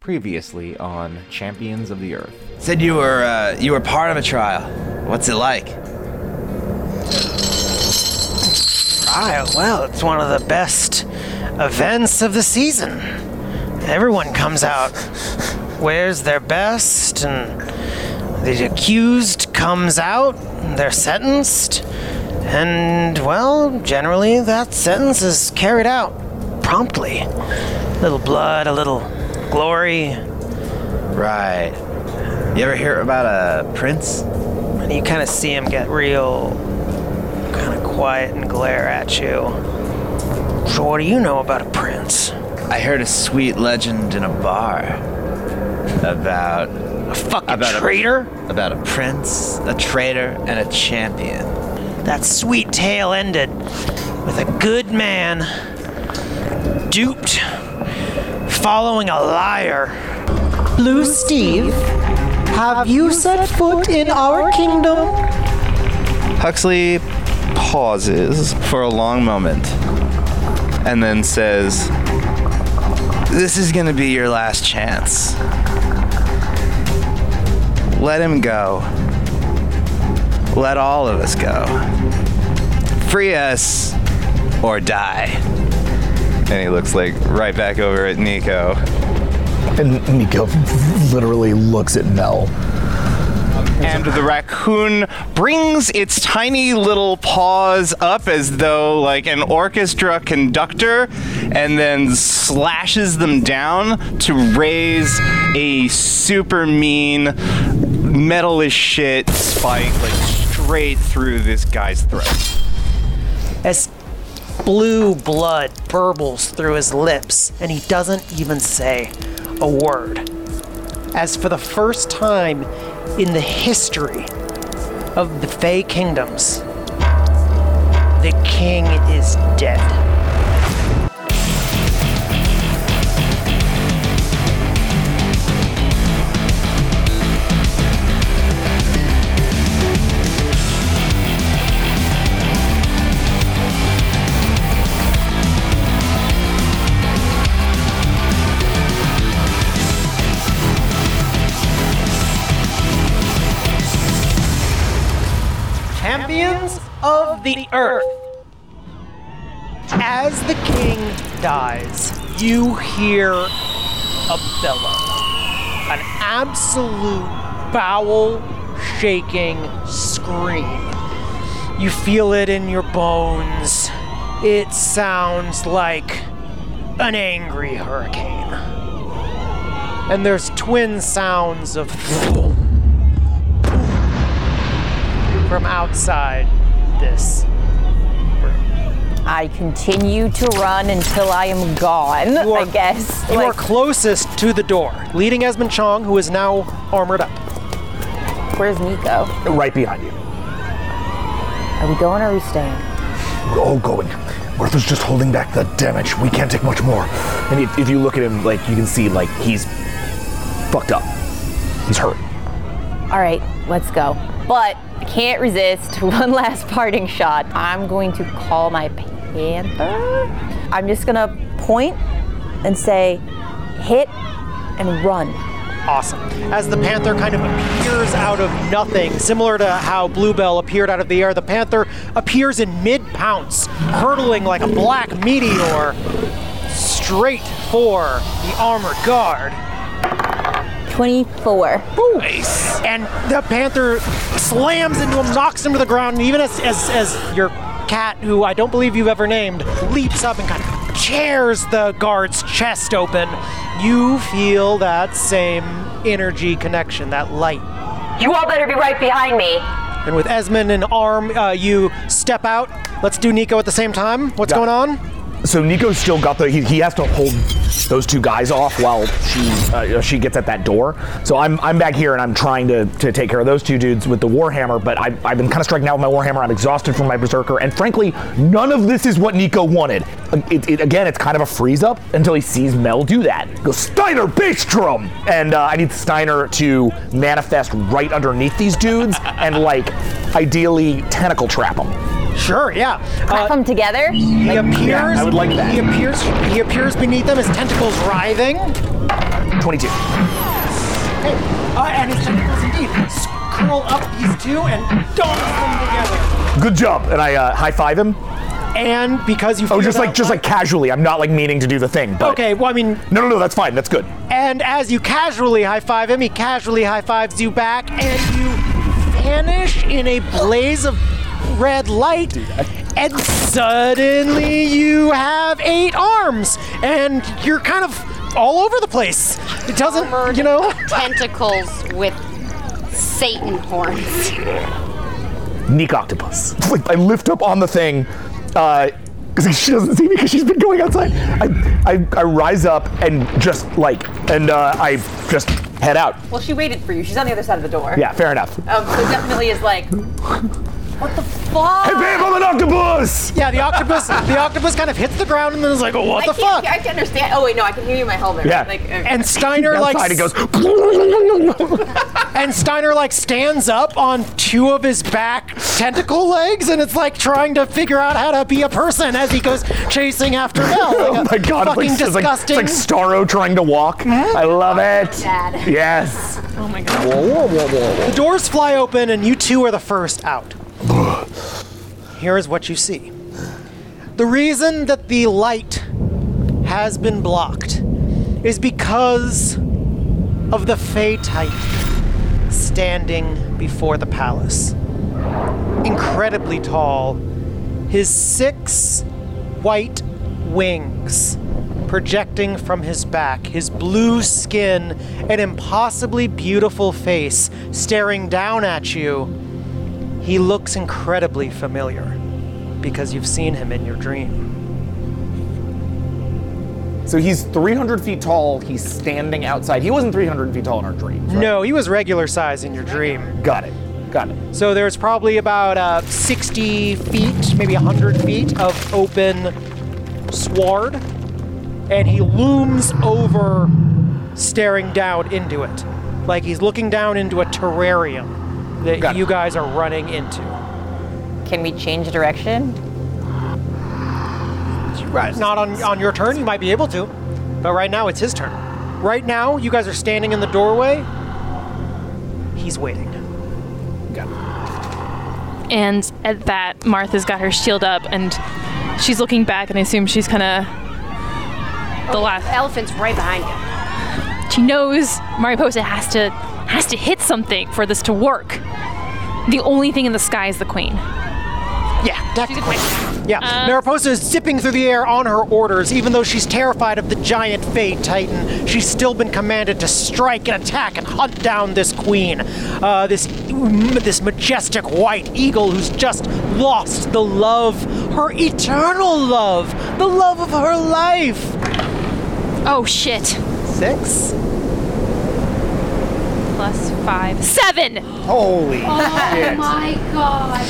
Previously on Champions of the Earth. Said you were uh, you were part of a trial. What's it like? Trial? Well, it's one of the best events of the season. Everyone comes out, wears their best, and the accused comes out, they're sentenced, and, well, generally that sentence is carried out promptly. A little blood, a little glory, Right. You ever hear about a prince? and you kind of see him get real kind of quiet and glare at you. So, what do you know about a prince? I heard a sweet legend in a bar about A fucking About a- traitor? about a prince, a traitor, and a champion. That sweet tale ended with a good man duped, following a liar. Blue Steve, have you set foot in our kingdom? Huxley pauses for a long moment and then says, This is gonna be your last chance. Let him go. Let all of us go. Free us or die. And he looks like right back over at Nico. And Nico literally looks at Mel. And the raccoon brings its tiny little paws up as though like an orchestra conductor and then slashes them down to raise a super mean metal as shit spike like straight through this guy's throat. As blue blood burbles through his lips, and he doesn't even say a word. As for the first time in the history of the Fey Kingdoms, the king is dead. The Earth. As the king dies, you hear a bellow. An absolute bowel shaking scream. You feel it in your bones. It sounds like an angry hurricane. And there's twin sounds of from outside this. I continue to run until I am gone, You are- I guess. You are closest to the door, leading Esmond Chong, who is now armored up. where's Nico? Right behind you. Are we going or are we staying? We're all going. Martha's just holding back the damage. We can't take much more. And if, if you look at him, like, you can see, like, he's fucked up. He's hurt. All right, let's go. But I can't resist one last parting shot. I'm going to call my panther. I'm just gonna point and say, hit and run. Awesome. As the panther kind of appears out of nothing, similar to how Bluebell appeared out of the air, the panther appears in mid pounce, hurtling like a black meteor straight for the armored guard. 24. Nice. And the panther slams into him, knocks him to the ground, and even as, as, as your cat, who I don't believe you've ever named, leaps up and kind of tears the guard's chest open, you feel that same energy connection, that light. You all better be right behind me. And with Esmond and Arm, uh, you step out. Let's do Nico at the same time. What's Yeah. going on? So Nico's still got the. He, he has to hold those two guys off while she uh, she gets at that door. So I'm I'm back here and I'm trying to, to take care of those two dudes with the warhammer. But I, I've been kind of striking out with my warhammer. I'm exhausted from my berserker, and frankly, none of this is what Nico wanted. It, it, again, it's kind of a freeze up until he sees Mel do that. He goes Steiner drum, and uh, I need Steiner to manifest right underneath these dudes and like ideally tentacle trap them. Sure, yeah. Clap them together. He appears. Yeah, I would like that. He appears. He appears beneath them, his tentacles writhing. 22. Uh, and his tentacles indeed curl up these two and dunk them together. Good job. And I uh, high five him. And because you Oh, just like out just like casually. I'm not like meaning to do the thing. But Okay, well, I mean, No, no, no. That's fine. That's good. and as you casually high five him, he casually high fives you back, and you vanish in a blaze of red light. And suddenly you have eight arms, and you're kind of all over the place. It doesn't, you know. tentacles with Satan horns. Neek octopus. Like I lift up on the thing. Uh, because she doesn't see me because she's been going outside. I, I, I rise up and just like, and uh, I just head out. Well, she waited for you. She's on the other side of the door. Yeah, fair enough. Um, so definitely is like, what the fuck? Hey, babe, I'm an octopus! Yeah, the octopus. the octopus kind of hits the ground and then is like, "Oh, what I the can't, fuck?" I can understand. Oh wait, no, I can hear you in my helmet. Yeah. Like, uh, And Steiner like Outside, it goes. and Steiner like stands up on two of his back tentacle legs and it's like trying to figure out how to be a person as he goes chasing after Mel. Like oh my god, it's fucking like, it's like, it's like Starro trying to walk. I love it. Dad. Yes. oh my god. the doors fly open and you two are the first out. Here is what you see. The reason that the light has been blocked is because of the Fey Titan standing before the palace. Incredibly tall, his six white wings projecting from his back, his blue skin, an impossibly beautiful face staring down at you. He looks incredibly familiar because you've seen him in your dream. So he's 300 feet tall. He's standing outside. He wasn't 300 feet tall in our dream. Right? No, he was regular size in your dream. Got it. Got it. So there's probably about uh, 60 feet, maybe 100 feet of open sward, and he looms over, staring down into it, like he's looking down into a terrarium that Got it. you guys are running into. Can we change direction? Right. Not on, on your turn, you might be able to, but right now it's his turn. Right now, you guys are standing in the doorway. He's waiting. Got it. And at that, Martha's got her shield up and she's looking back, and I assume she's kind of the last. Elephant's right behind you. She knows Mariposa has to has to hit something for this to work. The only thing in the sky is the queen. Yeah, that's the queen. Yeah, Uh, Mariposa is zipping through the air on her orders, even though she's terrified of the giant Fey Titan. She's still been commanded to strike and attack and hunt down this queen, uh, this this majestic white eagle who's just lost the love, her eternal love, the love of her life. Oh shit! Six. Plus five, seven. Holy Oh shit. my god.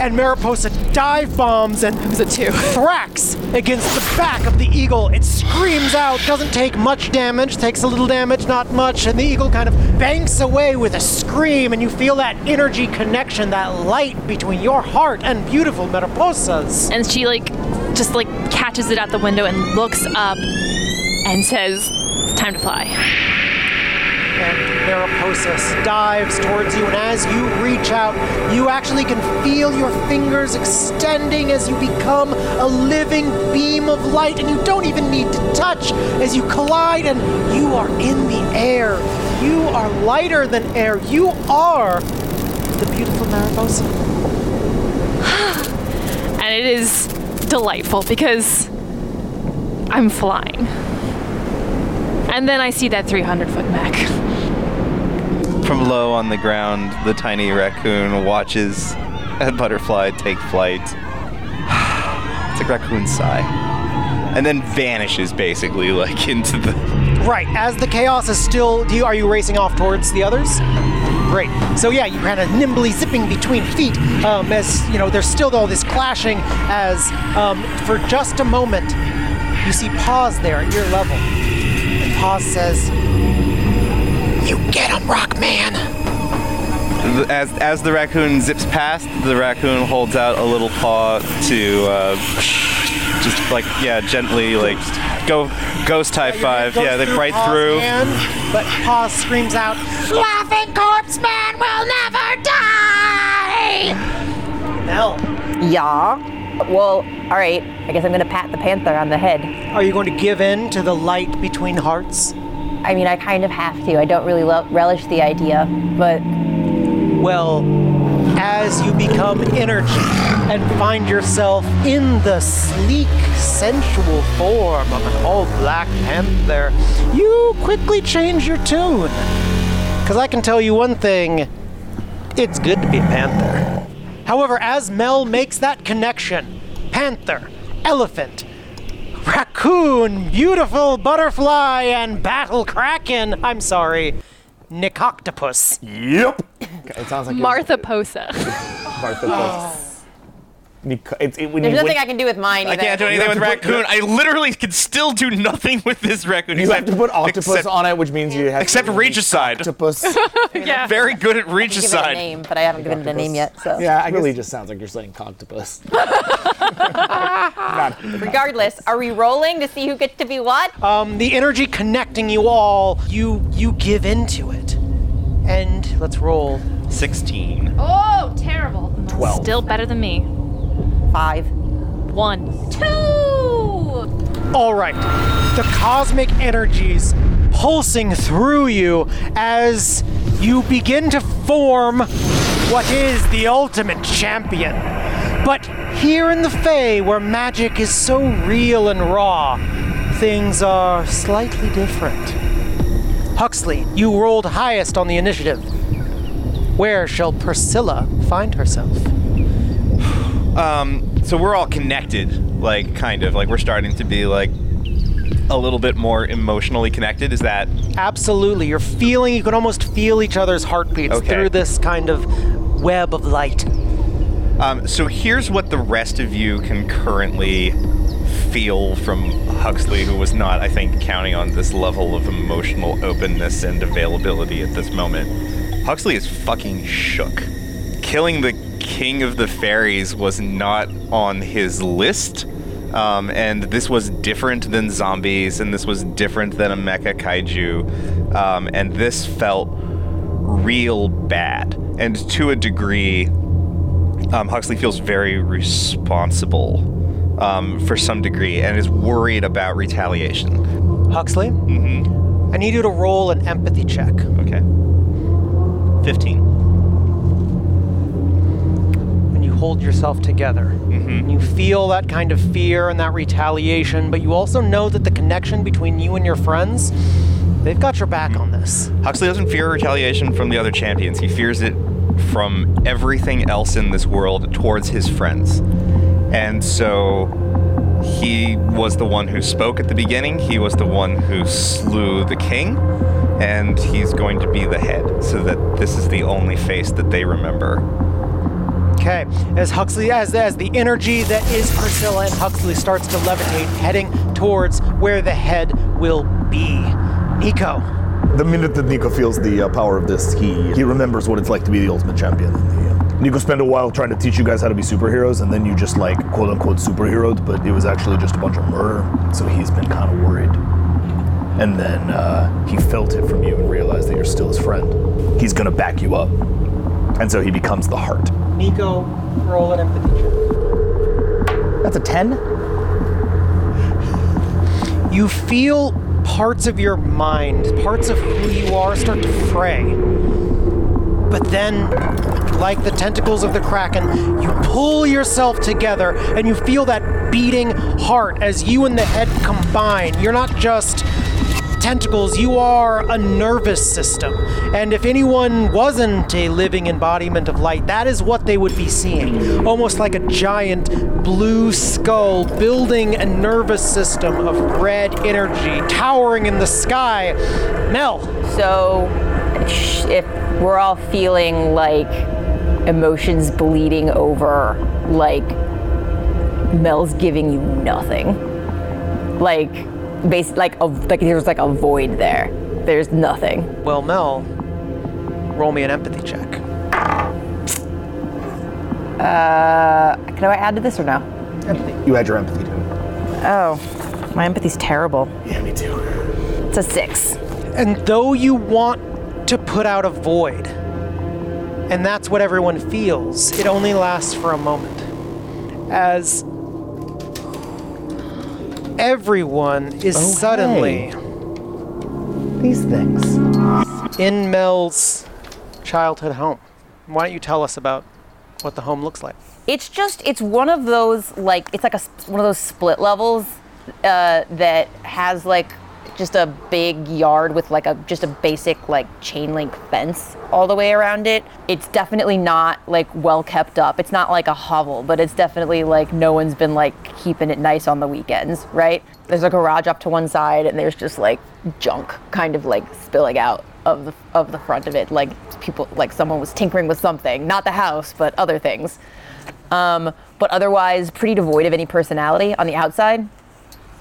and Mariposa dive bombs and a two. thracks against the back of the eagle. It screams out, doesn't take much damage, takes a little damage, not much, and the eagle kind of banks away with a scream, and you feel that energy connection, that light between your heart and beautiful Mariposa's. And she like just like catches it out the window and looks up and says, "It's time to fly." And Mariposa dives towards you, and as you reach out, you actually can feel your fingers extending as you become a living beam of light, and you don't even need to touch as you collide, and you are in the air. You are lighter than air. You are the beautiful Mariposa. And it is delightful because I'm flying. And then I see that 300 foot mech. From low on the ground, the tiny raccoon watches a butterfly take flight. it's a raccoon sigh. And then vanishes basically, like into the. Right, as the chaos is still, do you, are you racing off towards the others? Great. So yeah, you kind of nimbly zipping between feet um, as you know. There's still all this clashing. As um, for just a moment, you see Pause there at your level, and Pause says, "You get him, Rockman." As, as the raccoon zips past, the raccoon holds out a little paw to uh, just like, yeah, gently like go ghost type five. Yeah, they through right through. hand, but Paw screams out, Laughing corpse man will never die! Mel, Yeah. Well, all right. I guess I'm gonna pat the panther on the head. are you going to give in to the light between hearts? I mean, I kind of have to. I don't really lo- relish the idea, but Well, as you become energy and find yourself in the sleek, sensual form of an all black panther, you quickly change your tune. Because I can tell you one thing it's good to be a panther. However, as Mel makes that connection, panther, elephant, raccoon, beautiful butterfly, and battle kraken, I'm sorry, Nicoctopus. Yep. It sounds like Martha Posa. Martha Post. It's, it, when there's you nothing win- I can do with mine. I can't do anything with raccoon. I literally can still do nothing with this raccoon. You have to put octopus except, on it, which means you have Except to regicide. octopus. yeah. Very good at I can give it a regicide. name, but I haven't given it a name yet. So, yeah, it really just sounds like you're saying octopus. regardless, are we rolling to see who gets to be what? um, the energy connecting you all, you you give into it. And let's roll. 16. Oh, terrible. Twelve. Still better than me. Five. One. Two. All right. The cosmic energies pulsing through you as you begin to form what is the ultimate champion. But here in the Fae, where magic is so real and raw, things are slightly different. Huxley, you rolled highest on the initiative. Where shall Priscilla find herself? Um, so we're all connected, like kind of like we're starting to be like a little bit more emotionally connected. Is that Absolutely. You're feeling, you can almost feel each other's heartbeats Okay. through this kind of web of light. um, so? Here's what the rest of you can currently feel from Huxley, who was not, I think, counting on this level of emotional openness and availability at this moment. Huxley is fucking shook. Killing the king of the fairies was not on his list. Um, and this was different than zombies, and this was different than a mecha kaiju. Um, and this felt real bad. And to a degree, um, Huxley feels very responsible um, for some degree and is worried about retaliation. Huxley, Mm-hmm. I need you to roll an empathy check. Okay. 15. Hold yourself together, Mm-hmm. you feel that kind of fear and that retaliation, but you also know that the connection between you and your friends, they've got your back on this. Huxley doesn't fear retaliation from the other champions. He fears it from everything else in this world towards his friends. And so he was the one who spoke at the beginning. He was the one who slew the king. And he's going to be the head, so that this is the only face that they remember. Okay, as Huxley, as as the energy that is Priscilla and Huxley starts to levitate, heading towards where the head will be. Nico, The minute that Nico feels the uh, power of this, he he remembers what it's like to be the ultimate champion. Nico spent a while trying to teach you guys how to be superheroes, and then you just like quote unquote superheroed, but it was actually just a bunch of murder. So he's been kind of worried. And then uh, he felt it from you and realized that you're still his friend. He's gonna back you up, and so he becomes the heart. Nico, roll an empathy check. That's a ten. You feel parts of your mind, parts of who you are start to fray. But then, like the tentacles of the Kraken, you pull yourself together and you feel that beating heart as you and the head combine. You're not just tentacles, you are a nervous system. And if anyone wasn't a living embodiment of light, that is what they would be seeing. Almost like a giant blue skull building a nervous system of red energy towering in the sky. Mel, So, if we're all feeling like emotions bleeding over, like Mel's giving you nothing, like base, like a, like there's like a void there. There's nothing. well, Mel, roll me an empathy check. Uh, can I add to this or no? Empathy. You add your empathy to it. Oh, My empathy's terrible. Yeah, me too. It's a six. And though you want to put out a void, and that's what everyone feels, it only lasts for a moment. As everyone is Oh, suddenly These things. in Mel's childhood home. Why don't you tell us about what the home looks like? It's just it's one of those like it's like a s- one of those split levels uh, that has like just a big yard with like a just a basic like chain link fence all the way around it. It's definitely not like well kept up. It's not like a hovel, but it's definitely like no one's been like keeping it nice on the weekends, right? There's a garage up to one side and there's just like junk kind of like spilling out of the of the front of it like people like someone was tinkering with something, not the house, but other things. Um, but otherwise pretty devoid of any personality on the outside.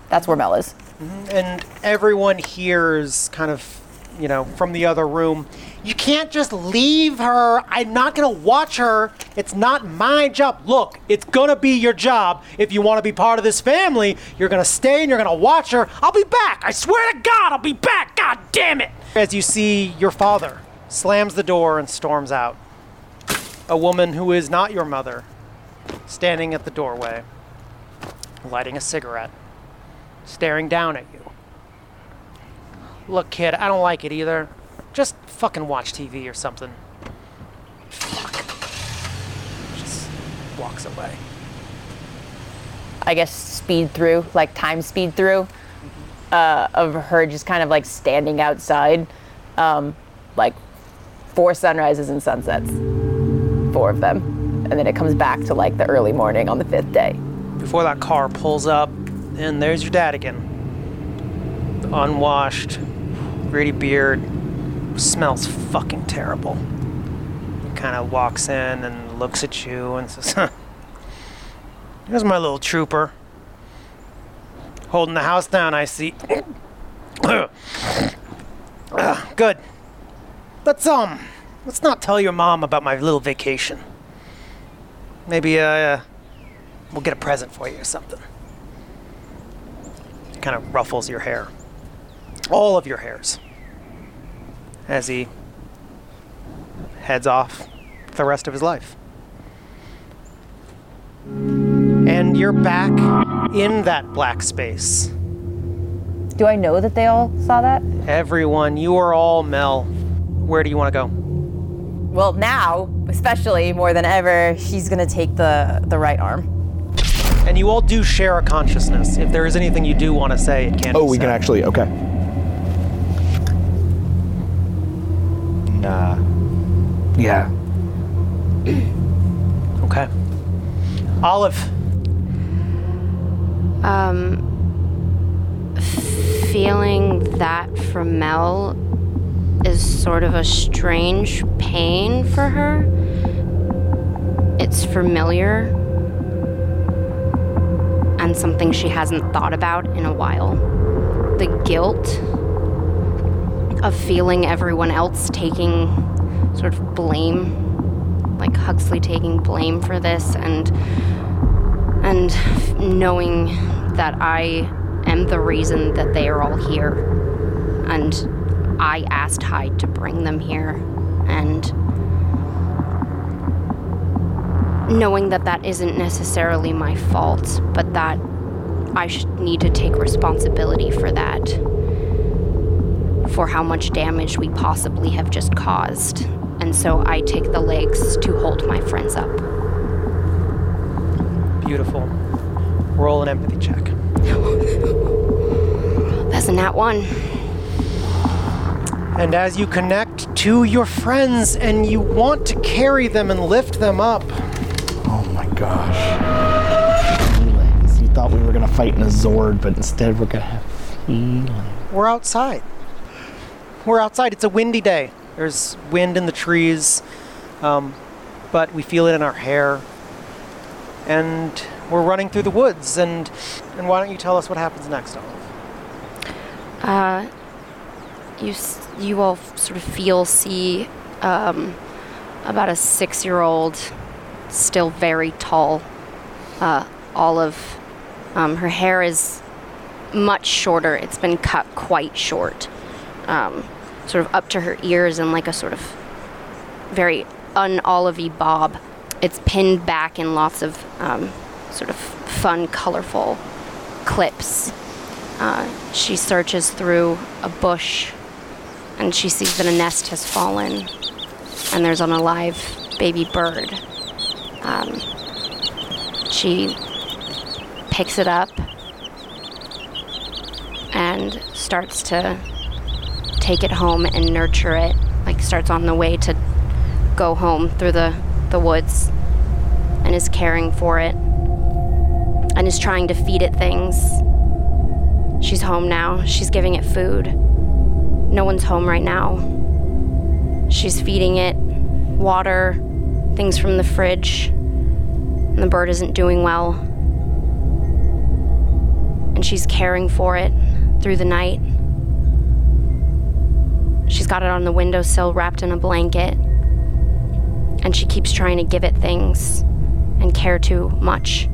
That's where Mel is. Mm-hmm. and everyone hears kind of you know from the other room you can't just leave her. I'm not going to watch her. It's not my job. Look it's going to be your job. If you want to be part of this family you're going to stay and you're going to watch her. I'll be back. I swear to god i'll be back. God damn it. As you see your father slams the door and storms out. A woman who is not your mother standing at the doorway lighting a cigarette staring down at you. Look, kid, I don't like it either. Just fucking watch TV or something. Fuck. Just walks away. I guess speed through, like time speed through, uh, of her just kind of like standing outside, um, like four sunrises and sunsets, four of them, and then it comes back to like the early morning on the fifth day. Before that car pulls up, and there's your dad again. Unwashed, gritty beard, smells fucking terrible. He kind of walks in and looks at you and says, huh, Here's my little trooper. Holding the house down, I see. Ah, good. Let's, um, let's not tell your mom about my little vacation. Maybe, uh, we'll get a present for you or something. Kind of ruffles your hair. All of your hairs. As he heads off the rest of his life. And you're back in that black space. Do I know that they all saw that? Everyone, you are all Mel. Where do you want to go? Well, now, especially more than ever, she's gonna take the the right arm. And you all do share a consciousness. If there is anything you do want to say, it can Oh, be we said. can actually. Okay. Nah. Yeah. Okay. Olive. Um, feeling that from Mel is sort of a strange pain for her. It's familiar something she hasn't thought about in a while. The guilt of feeling everyone else taking sort of blame, like Huxley taking blame for this, and and knowing that I am the reason that they are all here. And I asked Hyde to bring them here. And knowing that that isn't necessarily my fault, but that I should need to take responsibility for that. For how much damage we possibly have just caused. And so I take the legs to hold my friends up. Beautiful. Roll an empathy check. That's a nat one. And as you connect to your friends and you want to carry them and lift them up, gosh. Feelings. You thought we were gonna fight in a Zord, but instead we're gonna have feelings. we're outside. We're outside. It's a windy day. There's wind in the trees, um, but we feel it in our hair. And we're running through the woods. And and why don't you tell us what happens next, Olive? Uh, you you all sort of feel see um, about a six-year-old, still very tall. Uh, Olive, um, her hair is much shorter. It's been cut quite short, um, sort of up to her ears and like a sort of very un-olivey bob. It's pinned back in lots of um, sort of fun, colorful clips. Uh, she searches through a bush and she sees that a nest has fallen and there's an alive baby bird. Um, she picks it up and starts to take it home and nurture it. Like starts on the way to go home through the, the woods and is caring for it and is trying to feed it things. She's home now. She's giving it food. No one's home right now. She's feeding it water, things from the fridge, and the bird isn't doing well. And she's caring for it through the night. She's got it on the windowsill wrapped in a blanket. And she keeps trying to give it things and care too much.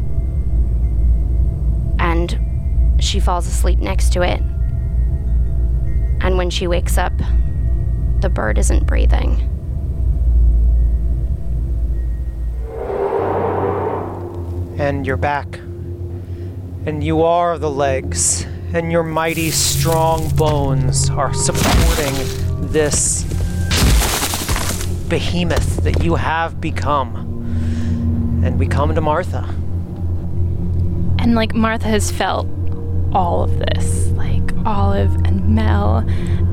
And she falls asleep next to it. And when she wakes up, the bird isn't breathing. And you're back. And you are the legs, and your mighty strong bones are supporting this behemoth that you have become. And we come to Martha. And like Martha has felt all of this, like Olive and Mel,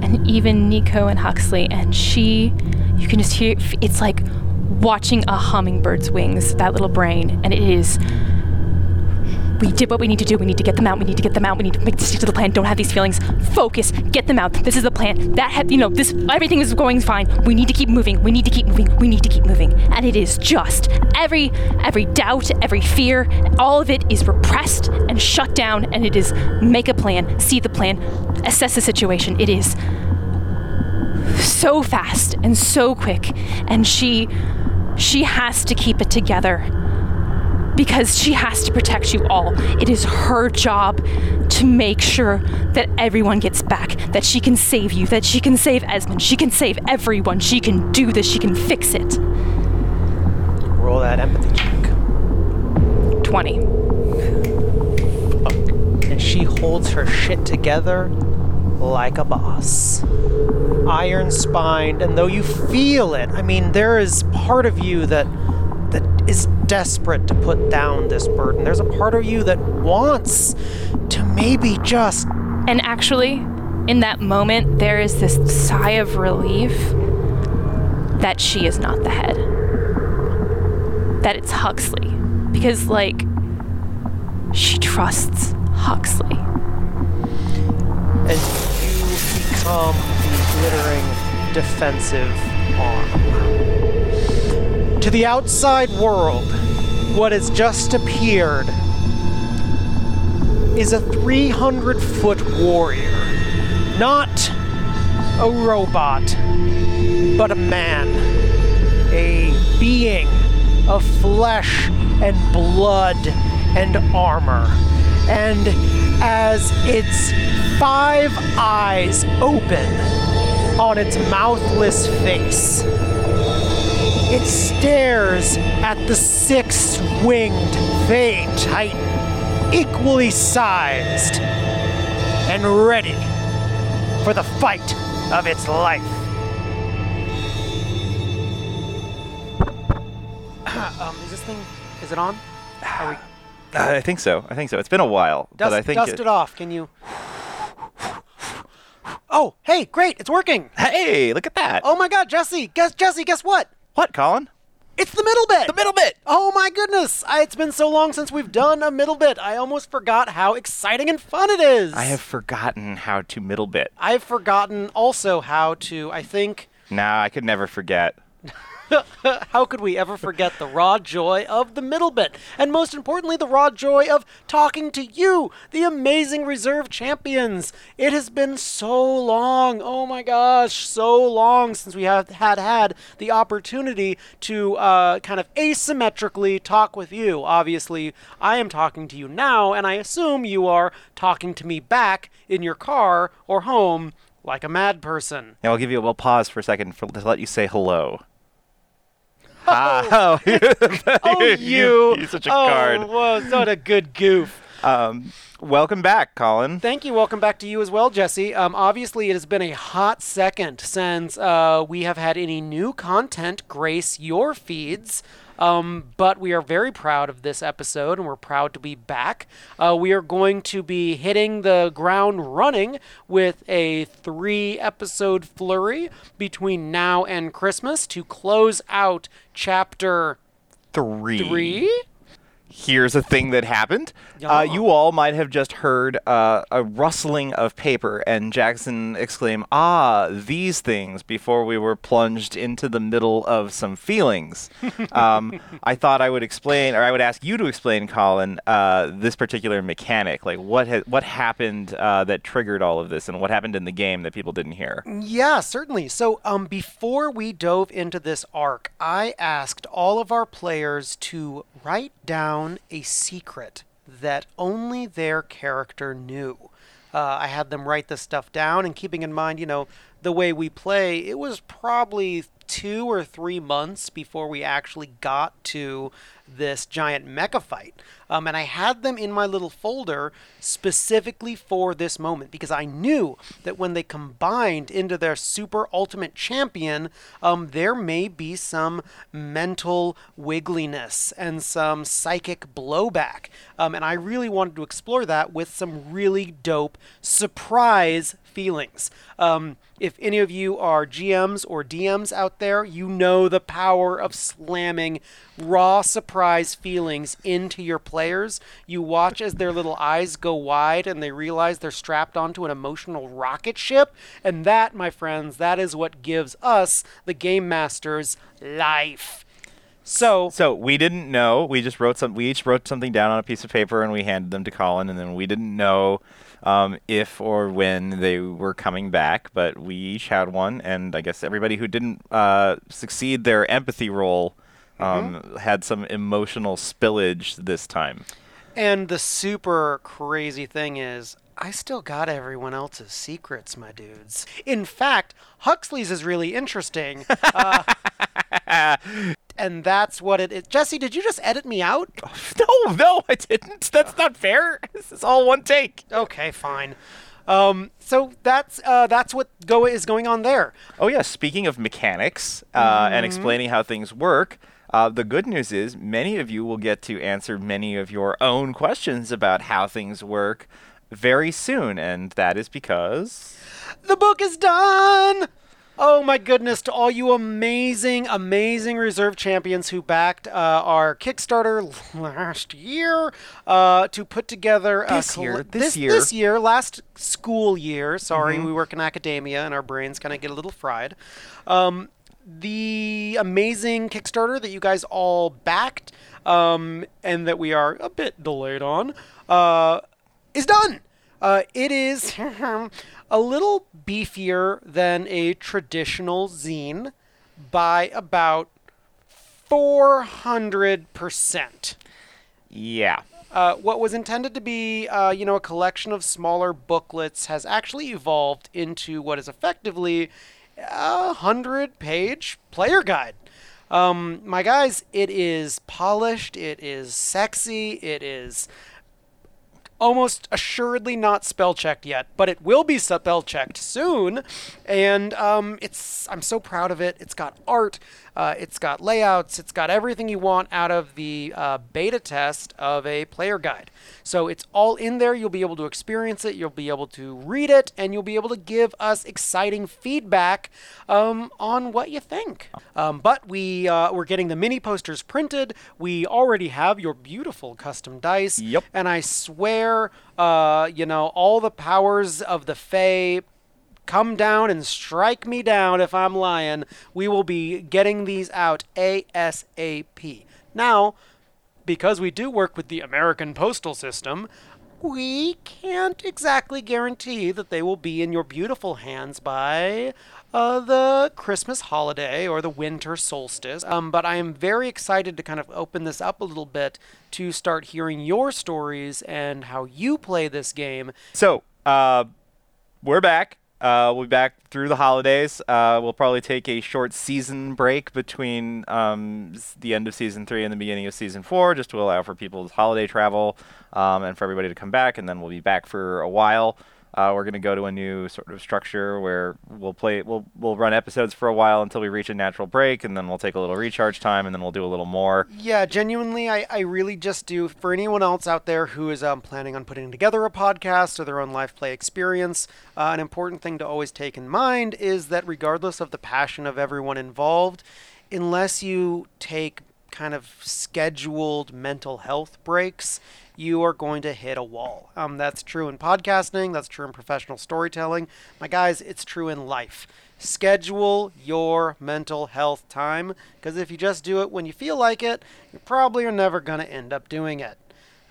and even Nico and Huxley, and she, you can just hear it's like watching a hummingbird's wings, that little brain, and it is. We did what we need to do. We need to get them out. We need to get them out. We need to make stick to the plan. Don't have these feelings. Focus. Get them out. This is the plan. That ha- you know this. Everything is going fine. We need to keep moving. We need to keep moving. We need to keep moving. And it is just every every doubt, every fear, all of it is repressed and shut down. And it is make a plan, see the plan, assess the situation. It is so fast and so quick, and she she has to keep it together because she has to protect you all. It is her job to make sure that everyone gets back, that she can save you, that she can save Esmond, she can save everyone. She can do this, she can fix it. Roll that empathy check. 20. And she holds her shit together like a boss. Iron spined, and though you feel it, I mean, there is part of you that that is desperate to put down this burden. There's a part of you that wants to maybe just. And actually, in that moment, there is this sigh of relief that she is not the head. That it's Huxley. Because, like, she trusts Huxley. And you become the glittering defensive arm. To the outside world, what has just appeared is a 300 foot warrior. Not a robot, but a man. A being of flesh and blood and armor. And as its five eyes open on its mouthless face, it stares at the six winged Fey Titan, equally sized and ready for the fight of its life. um, is this thing, is it on? Are we, Uh, I think so. I think so. It's been a while, dust, but I think dust it- it off. Can you? Oh, hey, great, it's working. Hey, look at that. Oh my God, Jesse, guess Jesse, guess what? What, Colin? It's the middle bit. The middle bit. Oh my goodness! I, it's been so long since we've done a middle bit. I almost forgot how exciting and fun it is. I have forgotten how to middle bit. I've forgotten also how to. I think. Nah, I could never forget. How could we ever forget the raw joy of the middle bit? And most importantly, the raw joy of talking to you, the amazing reserve champions. It has been so long, oh my gosh, so long since we have had had the opportunity to uh, kind of asymmetrically talk with you. Obviously, I am talking to you now, and I assume you are talking to me back in your car or home like a mad person. Now I'll give you a little pause for a second for, to let you say hello. Oh, oh you! You're such a oh, card. Whoa, what a good goof. Um, welcome back, Colin. Thank you. Welcome back to you as well, Jesse. Um, obviously, it has been a hot second since uh, we have had any new content grace your feeds. Um, but we are very proud of this episode and we're proud to be back. Uh, we are going to be hitting the ground running with a three episode flurry between now and Christmas to close out chapter Three. three. Here's a thing that happened. Uh, you all might have just heard uh, a rustling of paper and Jackson exclaim, Ah, these things, before we were plunged into the middle of some feelings. um, I thought I would explain, or I would ask you to explain, Colin, uh, this particular mechanic. Like, what, ha- what happened uh, that triggered all of this, and what happened in the game that people didn't hear? Yeah, certainly. So, um, before we dove into this arc, I asked all of our players to write down a secret that only their character knew. Uh, I had them write this stuff down, and keeping in mind, you know, the way we play, it was probably two or three months before we actually got to this giant mecha fight. Um, and I had them in my little folder specifically for this moment because I knew that when they combined into their super ultimate champion, um, there may be some mental wiggliness and some psychic blowback. Um, and I really wanted to explore that with some really dope surprise feelings. Um, if any of you are GMs or DMs out there, you know the power of slamming raw surprise feelings into your players. You watch as their little eyes go wide and they realize they're strapped onto an emotional rocket ship. And that, my friends, that is what gives us, the game masters, life. So, So we didn't know. We just wrote some. We each wrote something down on a piece of paper and we handed them to Colin, and then we didn't know um, if or when they were coming back. But we each had one, and I guess everybody who didn't uh, succeed their empathy roll um, had some emotional spillage this time. And the super crazy thing is, I still got everyone else's secrets, my dudes. In fact, Huxley's is really interesting. Uh, and that's what it is. Jesse, did you just edit me out? No, no, I didn't. That's not fair. This is all one take. Okay, fine. Um, so that's uh, that's what Goa is going on there. Oh yeah. Speaking of mechanics uh, and explaining how things work, uh, the good news is many of you will get to answer many of your own questions about how things work very soon, and that is because The book is done. Oh my goodness, to all you amazing, amazing reserve champions who backed uh, our Kickstarter last year uh, to put together This year, colle- this year. this year, last school year. Sorry, we work in academia and our brains kind of get a little fried. Um, the amazing Kickstarter that you guys all backed um, and that we are a bit delayed on uh, is done. Uh, it is a little beefier than a traditional zine by about 400%. yeah. Uh, what was intended to be, uh, you know, a collection of smaller booklets has actually evolved into what is effectively a hundred-page player guide. Um, my guys, it is polished, it is sexy, it is almost assuredly not spell checked yet, but it will be spell checked soon. And um, it's I'm so proud of it. It's got art, uh, it's got layouts, it's got everything you want out of the uh, beta test of a player guide. So it's all in there. You'll be able to experience it. You'll be able to read it, and you'll be able to give us exciting feedback um, on what you think. Um, but we uh, we're getting the mini posters printed. We already have your beautiful custom dice. Yep. And I swear, uh, you know, all the powers of the Fae come down and strike me down if I'm lying. We will be getting these out ASAP. Now, because we do work with the American postal system, we can't exactly guarantee that they will be in your beautiful hands by uh, the Christmas holiday or the winter solstice. Um, but I am very excited to kind of open this up a little bit to start hearing your stories and how you play this game. So, uh, we're back. Uh, we'll be back through the holidays. Uh, we'll probably take a short season break between um, the end of season three and the beginning of season four, just to allow for people's holiday travel um, and for everybody to come back. And then we'll be back for a while. Uh, we're going to go to a new sort of structure where we'll play. We'll we'll run episodes for a while until we reach a natural break, and then we'll take a little recharge time, and then we'll do a little more. Yeah, genuinely, I, I really just do. For anyone else out there who is um, planning on putting together a podcast or their own live play experience, uh, an important thing to always take in mind is that regardless of the passion of everyone involved, unless you take kind of scheduled mental health breaks, you are going to hit a wall. Um, that's true in podcasting, that's true in professional storytelling. My guys, it's true in life. Schedule your mental health time because if you just do it when you feel like it, you probably are never going to end up doing it.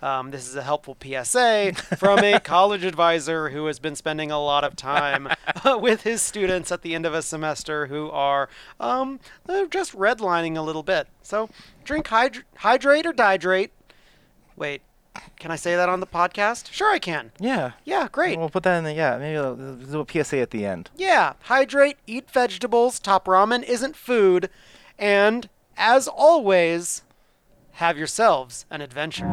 Um, this is a helpful PSA from a college advisor who has been spending a lot of time with his students at the end of a semester who are um, just redlining a little bit. So drink hydr- hydrate or dihydrate. Wait, can I say that on the podcast? Sure, I can. Yeah. Yeah, great. We'll put that in the yeah. Maybe we'll do a PSA at the end. Yeah, hydrate, eat vegetables, top ramen isn't food, and as always, have yourselves an adventure.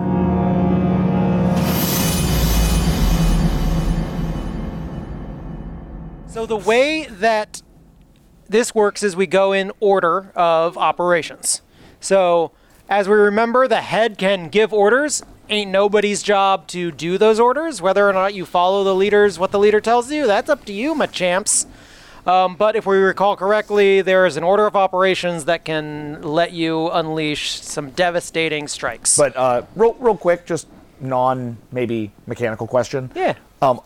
So the way that this works is we go in order of operations. So as we remember, the head can give orders. Ain't nobody's job to do those orders. Whether or not you follow the leaders, what the leader tells you, that's up to you, my champs. Um, but if we recall correctly, there is an order of operations that can let you unleash some devastating strikes. But uh, real, real quick, just non maybe mechanical question. Yeah. Um,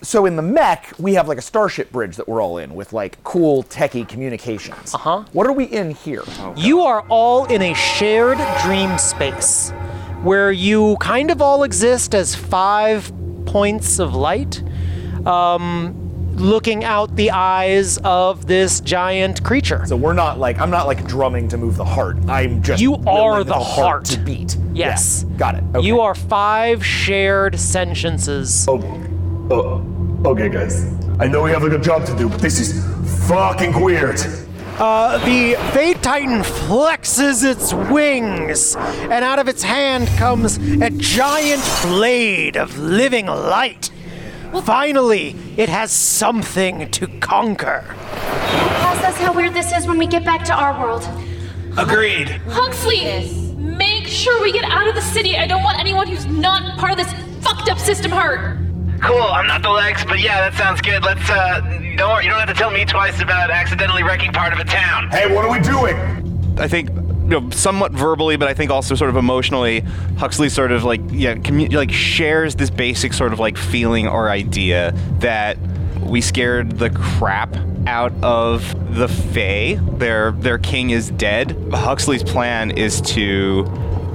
so in the mech, we have like a starship bridge that we're all in with like cool techie communications. Uh huh. What are we in here? You are all in a shared dream space where you kind of all exist as five points of light, um, looking out the eyes of this giant creature. So we're not like I'm not like drumming to move the heart. I'm just You are willing the heart. to beat. Yes. Yeah, got it. Okay. You are five shared sentiences. Oh, okay, guys. I know we have a good job to do, but this is fucking weird. Uh, the Fate Titan flexes its wings, and out of its hand comes a giant blade of living light. Finally, it has something to conquer. Ask us how weird this is when we get back to our world. Agreed. Huxley, make sure we get out of the city. I don't want anyone who's not part of this fucked up system hurt. Cool, I'm not the legs, but yeah, that sounds good. Let's, uh, don't worry, you don't have to tell me twice about accidentally wrecking part of a town. Hey, what are we doing? I think you know, somewhat verbally, but I think also sort of emotionally, Huxley sort of like yeah, commu- like shares this basic sort of like feeling or idea that we scared the crap out of the Fae. Their their king is dead. Huxley's plan is to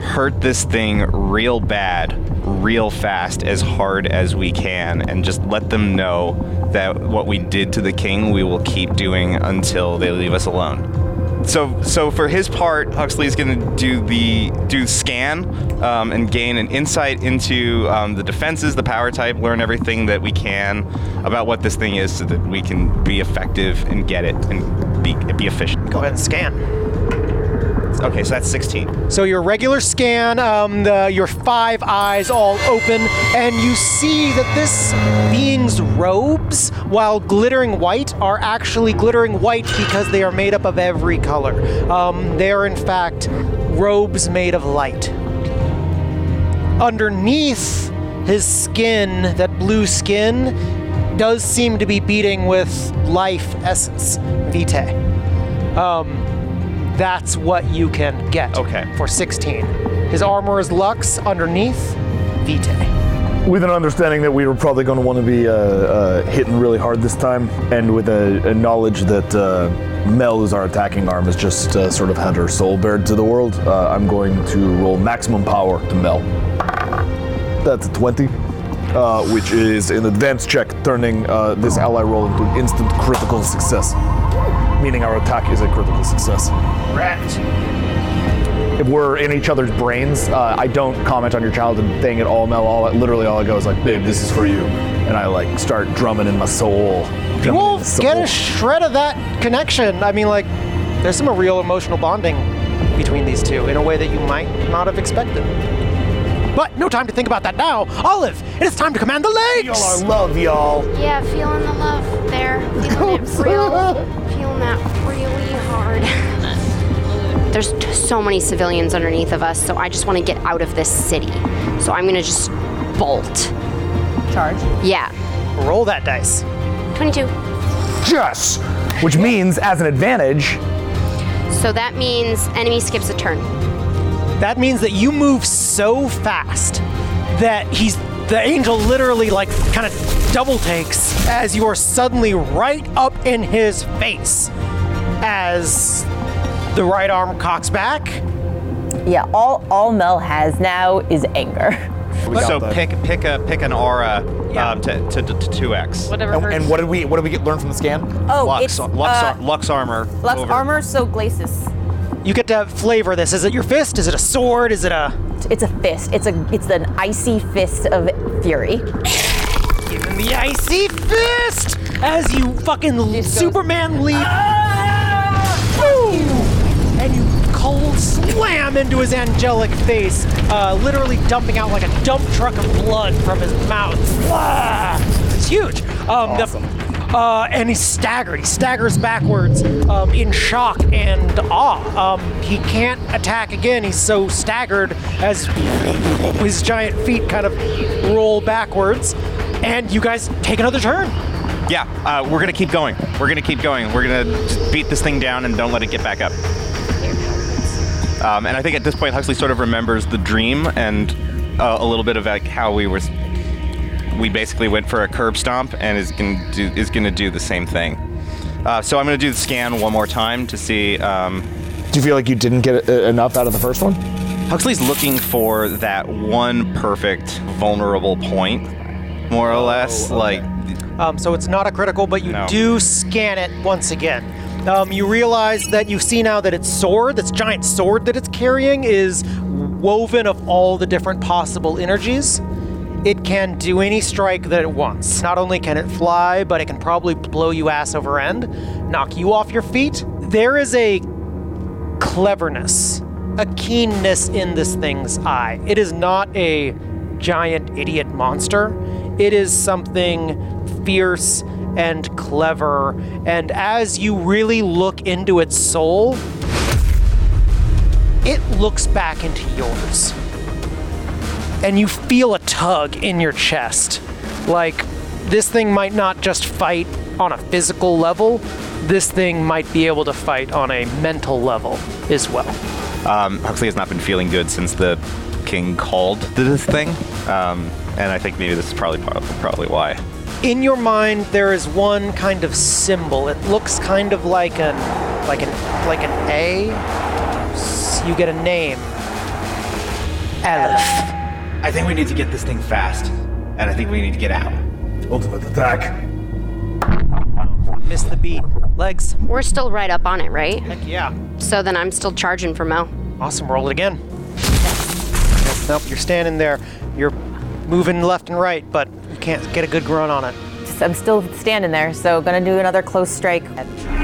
hurt this thing real bad, real fast, as hard as we can, and just let them know that what we did to the king, we will keep doing until they leave us alone so so for his part, Huxley's going to do the do scan um, and gain an insight into um, the defenses, the power type, learn everything that we can about what this thing is, so that we can be effective and get it and be be efficient. Go ahead and scan. Okay, so that's 16. So your regular scan, um, the, your five eyes all open, and you see that this being's robes, while glittering white, are actually glittering white because they are made up of every color. Um, they are in fact robes made of light. Underneath his skin, that blue skin, does seem to be beating with life essence, vitae. Um, that's what you can get. Okay. For 16. His armor is Lux underneath Vitae. with an understanding that we were probably going to want to be uh, uh, hitting really hard this time, and with a, a knowledge that uh, Mel, who's our attacking arm, has just uh, sort of had her soul bared to the world, uh, I'm going to roll maximum power to Mel. That's a 20, uh, which is an advanced check, turning uh, this ally roll into an instant critical success, meaning our attack is a critical success. If we're in each other's brains, uh, I don't comment on your childhood thing at all, Mel. All literally all I go is like, "Babe, this is for you," and I like start drumming in my soul. You drumming will soul. get a shred of that connection. I mean, like, there's some real emotional bonding between these two in a way that you might not have expected. But no time to think about that now. Olive, it is time to command the legs. Y'all are love, y'all. Yeah, feeling the love there. Feeling it real. Feeling that really hard. There's t- so many civilians underneath of us, so I just want to get out of this city. So I'm gonna just bolt. Charge? Yeah. Roll that dice. 22. Yes, which means as an advantage, So that means enemy skips a turn. That means that you move so fast that he's the angel literally like kind of double takes as you are suddenly right up in his face as the right arm cocks back. Yeah, all all Mel has now is anger. so pick pick a pick an aura um, to to to two x. Whatever and, and what did we what did we get learn from the scan? Oh, Lux, it's, Lux, uh, Lux armor. Lux over. armor, so glacis. You get to flavor this. Is it your fist? Is it a sword? Is it a It's a fist. It's a it's an icy fist of fury. Give the icy fist as you fucking Superman leap. Boom! And you cold slam into his angelic face, uh, literally dumping out like a dump truck of blood from his mouth. Blah! It's huge. Um, the- uh, and he's staggered. He staggers backwards um, in shock and awe. Um, he can't attack again. He's so staggered as his giant feet kind of roll backwards. And you guys take another turn. Yeah, uh, we're gonna keep going. We're gonna keep going. We're gonna just beat this thing down and don't let it get back up. Um, and I think at this point, Huxley sort of remembers the dream and uh, a little bit of like how we were. We basically went for a curb stomp and is gonna do is gonna do the same thing. Uh, so I'm gonna do the scan one more time to see. Um, Do you feel like you didn't get uh, enough out of the first one? Huxley's looking for that one perfect vulnerable point, more or less. Like Um, so it's not a critical, but you No. do scan it once again. Um, you realize that you see now that its sword, this giant sword that it's carrying, is woven of all the different possible energies. It can do any strike that it wants. Not only can it fly, but it can probably blow you ass over end, knock you off your feet. There is a cleverness, a keenness in this thing's eye. It is not a giant idiot monster. It is something fierce and clever. And as you really look into its soul, it looks back into yours. And you feel a tug in your chest. Like this thing might not just fight on a physical level, this thing might be able to fight on a mental level as well. Um, Huxley has not been feeling good since the king called this thing, um, and I think maybe this is probably probably why. in your mind there is one kind of symbol it looks kind of like an like an like an a S- you get a name Aleph. I think we need to get this thing fast, and I think we need to get out. Ultimate attack. Miss the beat. Legs. We're still right up on it, right? Heck yeah. So then I'm still charging for Mel. Awesome. Roll it again. Nope, nope, you're standing there. You're moving left and right, but you can't get a good grunt on it. I'm still standing there, so gonna do another close strike.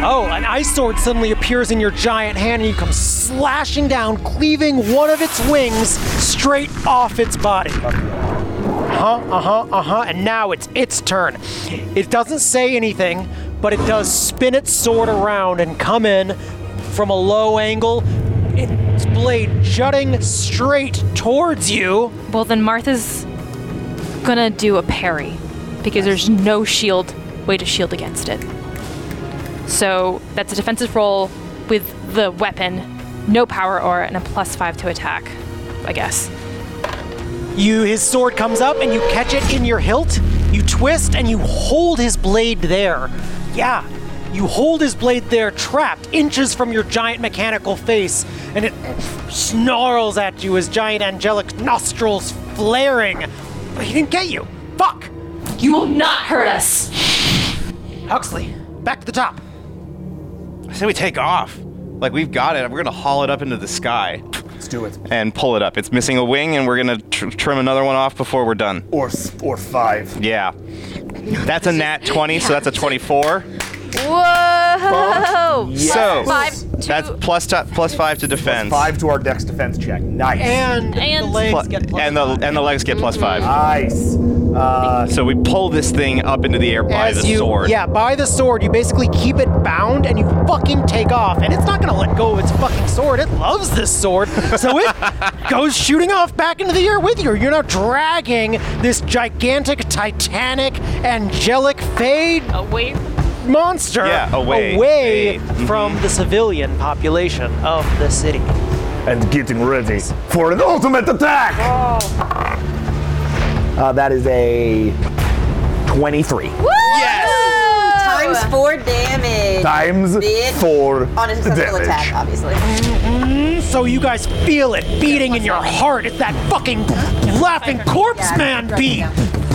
Oh, an ice sword suddenly appears in your giant hand and you come slashing down, cleaving one of its wings straight off its body. Uh-huh, uh-huh, uh-huh, and now it's its turn. It doesn't say anything, but it does spin its sword around and come in from a low angle, its blade jutting straight towards you. Well, then Martha's gonna do a parry because there's no shield way to shield against it. So that's a defensive roll with the weapon, no power aura, and a plus five to attack, I guess. You his sword comes up and you catch it in your hilt. You twist and you hold his blade there. Yeah. You hold his blade there, trapped inches from your giant mechanical face, and it snarls at you, his giant angelic nostrils flaring. But he didn't get you. Fuck! You will not hurt us. Huxley, back to the top. I say we take off. Like we've got it. We're gonna haul it up into the sky. Let's do it. And pull it up. It's missing a wing, and we're gonna tr- trim another one off before we're done. Or or five. Yeah. That's a nat 20, so that's a 24. Whoa! So Five, that's plus t- plus five to defense. Five to our dex defense check. Nice. And, And- the legs Plu- get plus and the and the legs get plus five. Nice. Uh, So we pull this thing up into the air by the you, sword. Yeah, by the sword, you basically keep it bound and you fucking take off. And it's not gonna let go of its fucking sword. It loves this sword. So it goes shooting off back into the air with you. You're now dragging this gigantic, titanic, angelic fade Away. Monster Yeah, away. away Fade. from the civilian population of the city. And getting ready for an ultimate attack. uh, that is a 23. Yes, Times four damage. Times Bitch. four On a successful damage. attack, obviously. So you guys feel it beating in your heart. It's that fucking laughing corpse man beat.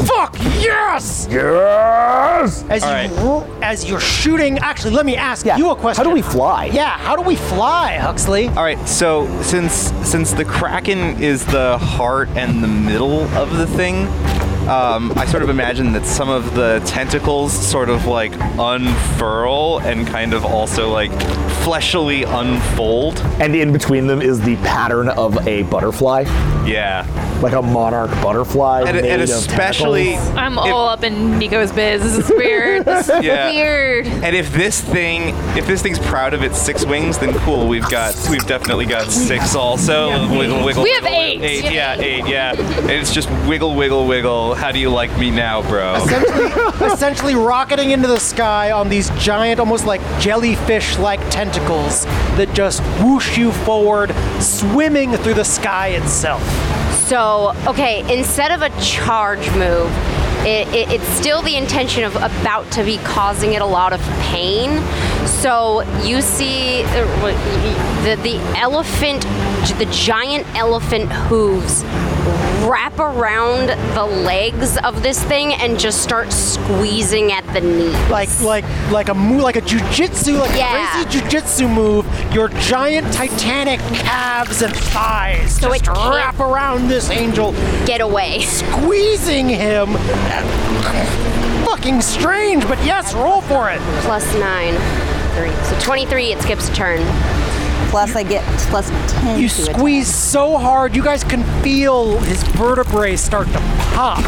Fuck yes! Yes. As you as you're shooting, actually, let me ask Yeah. you a question. How do we fly? Yeah, how do we fly, Huxley? All right. So since since the kraken is the heart and the middle of the thing, um, I sort of imagine that some of the tentacles sort of like unfurl and kind of also like fleshily unfold. And in between them is the pattern of a butterfly, Yeah. like a monarch butterfly. And, made and especially tentacles. I'm all up in Nico's biz. This is weird. This is Yeah. weird. And if this thing, if this thing's proud of its six wings, then cool. We've got, we've definitely got six also. Wiggle, wiggle. We have wiggle, eight. Eight, yeah, eight, yeah. And it's just wiggle, wiggle, wiggle. How do you like me now, bro? Essentially, essentially rocketing into the sky on these giant, almost like jellyfish-like tentacles that just whoosh you forward, swimming through the sky itself. So, okay, instead of a charge move, it, it, it's still the intention of about to be causing it a lot of pain. So you see the the elephant, the giant elephant hooves wrap around the legs of this thing and just start squeezing at the knees. Like like like a move, like a jujitsu, like Yeah. a crazy jujitsu move. Your giant titanic calves and thighs So just it wrap around this angel, Get away. squeezing him. Fucking strange, but yes, roll for it. Plus nine. Three. So 23, it skips a turn. Plus, I get plus 10. You to attack. squeeze so hard, you guys can feel his vertebrae start to pop,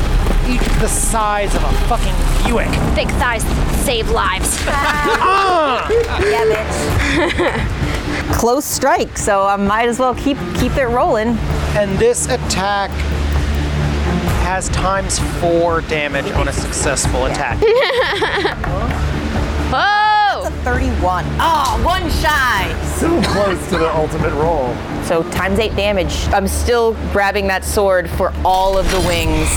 each the size of a fucking Buick. Thick thighs save lives. Ah! Yeah, bitch. Close strike, so I might as well keep keep it rolling. And this attack has times four damage on a successful attack. Oh! 31. Oh, one shy. So close to the ultimate roll. So times eight damage. I'm still grabbing that sword for all of the wings.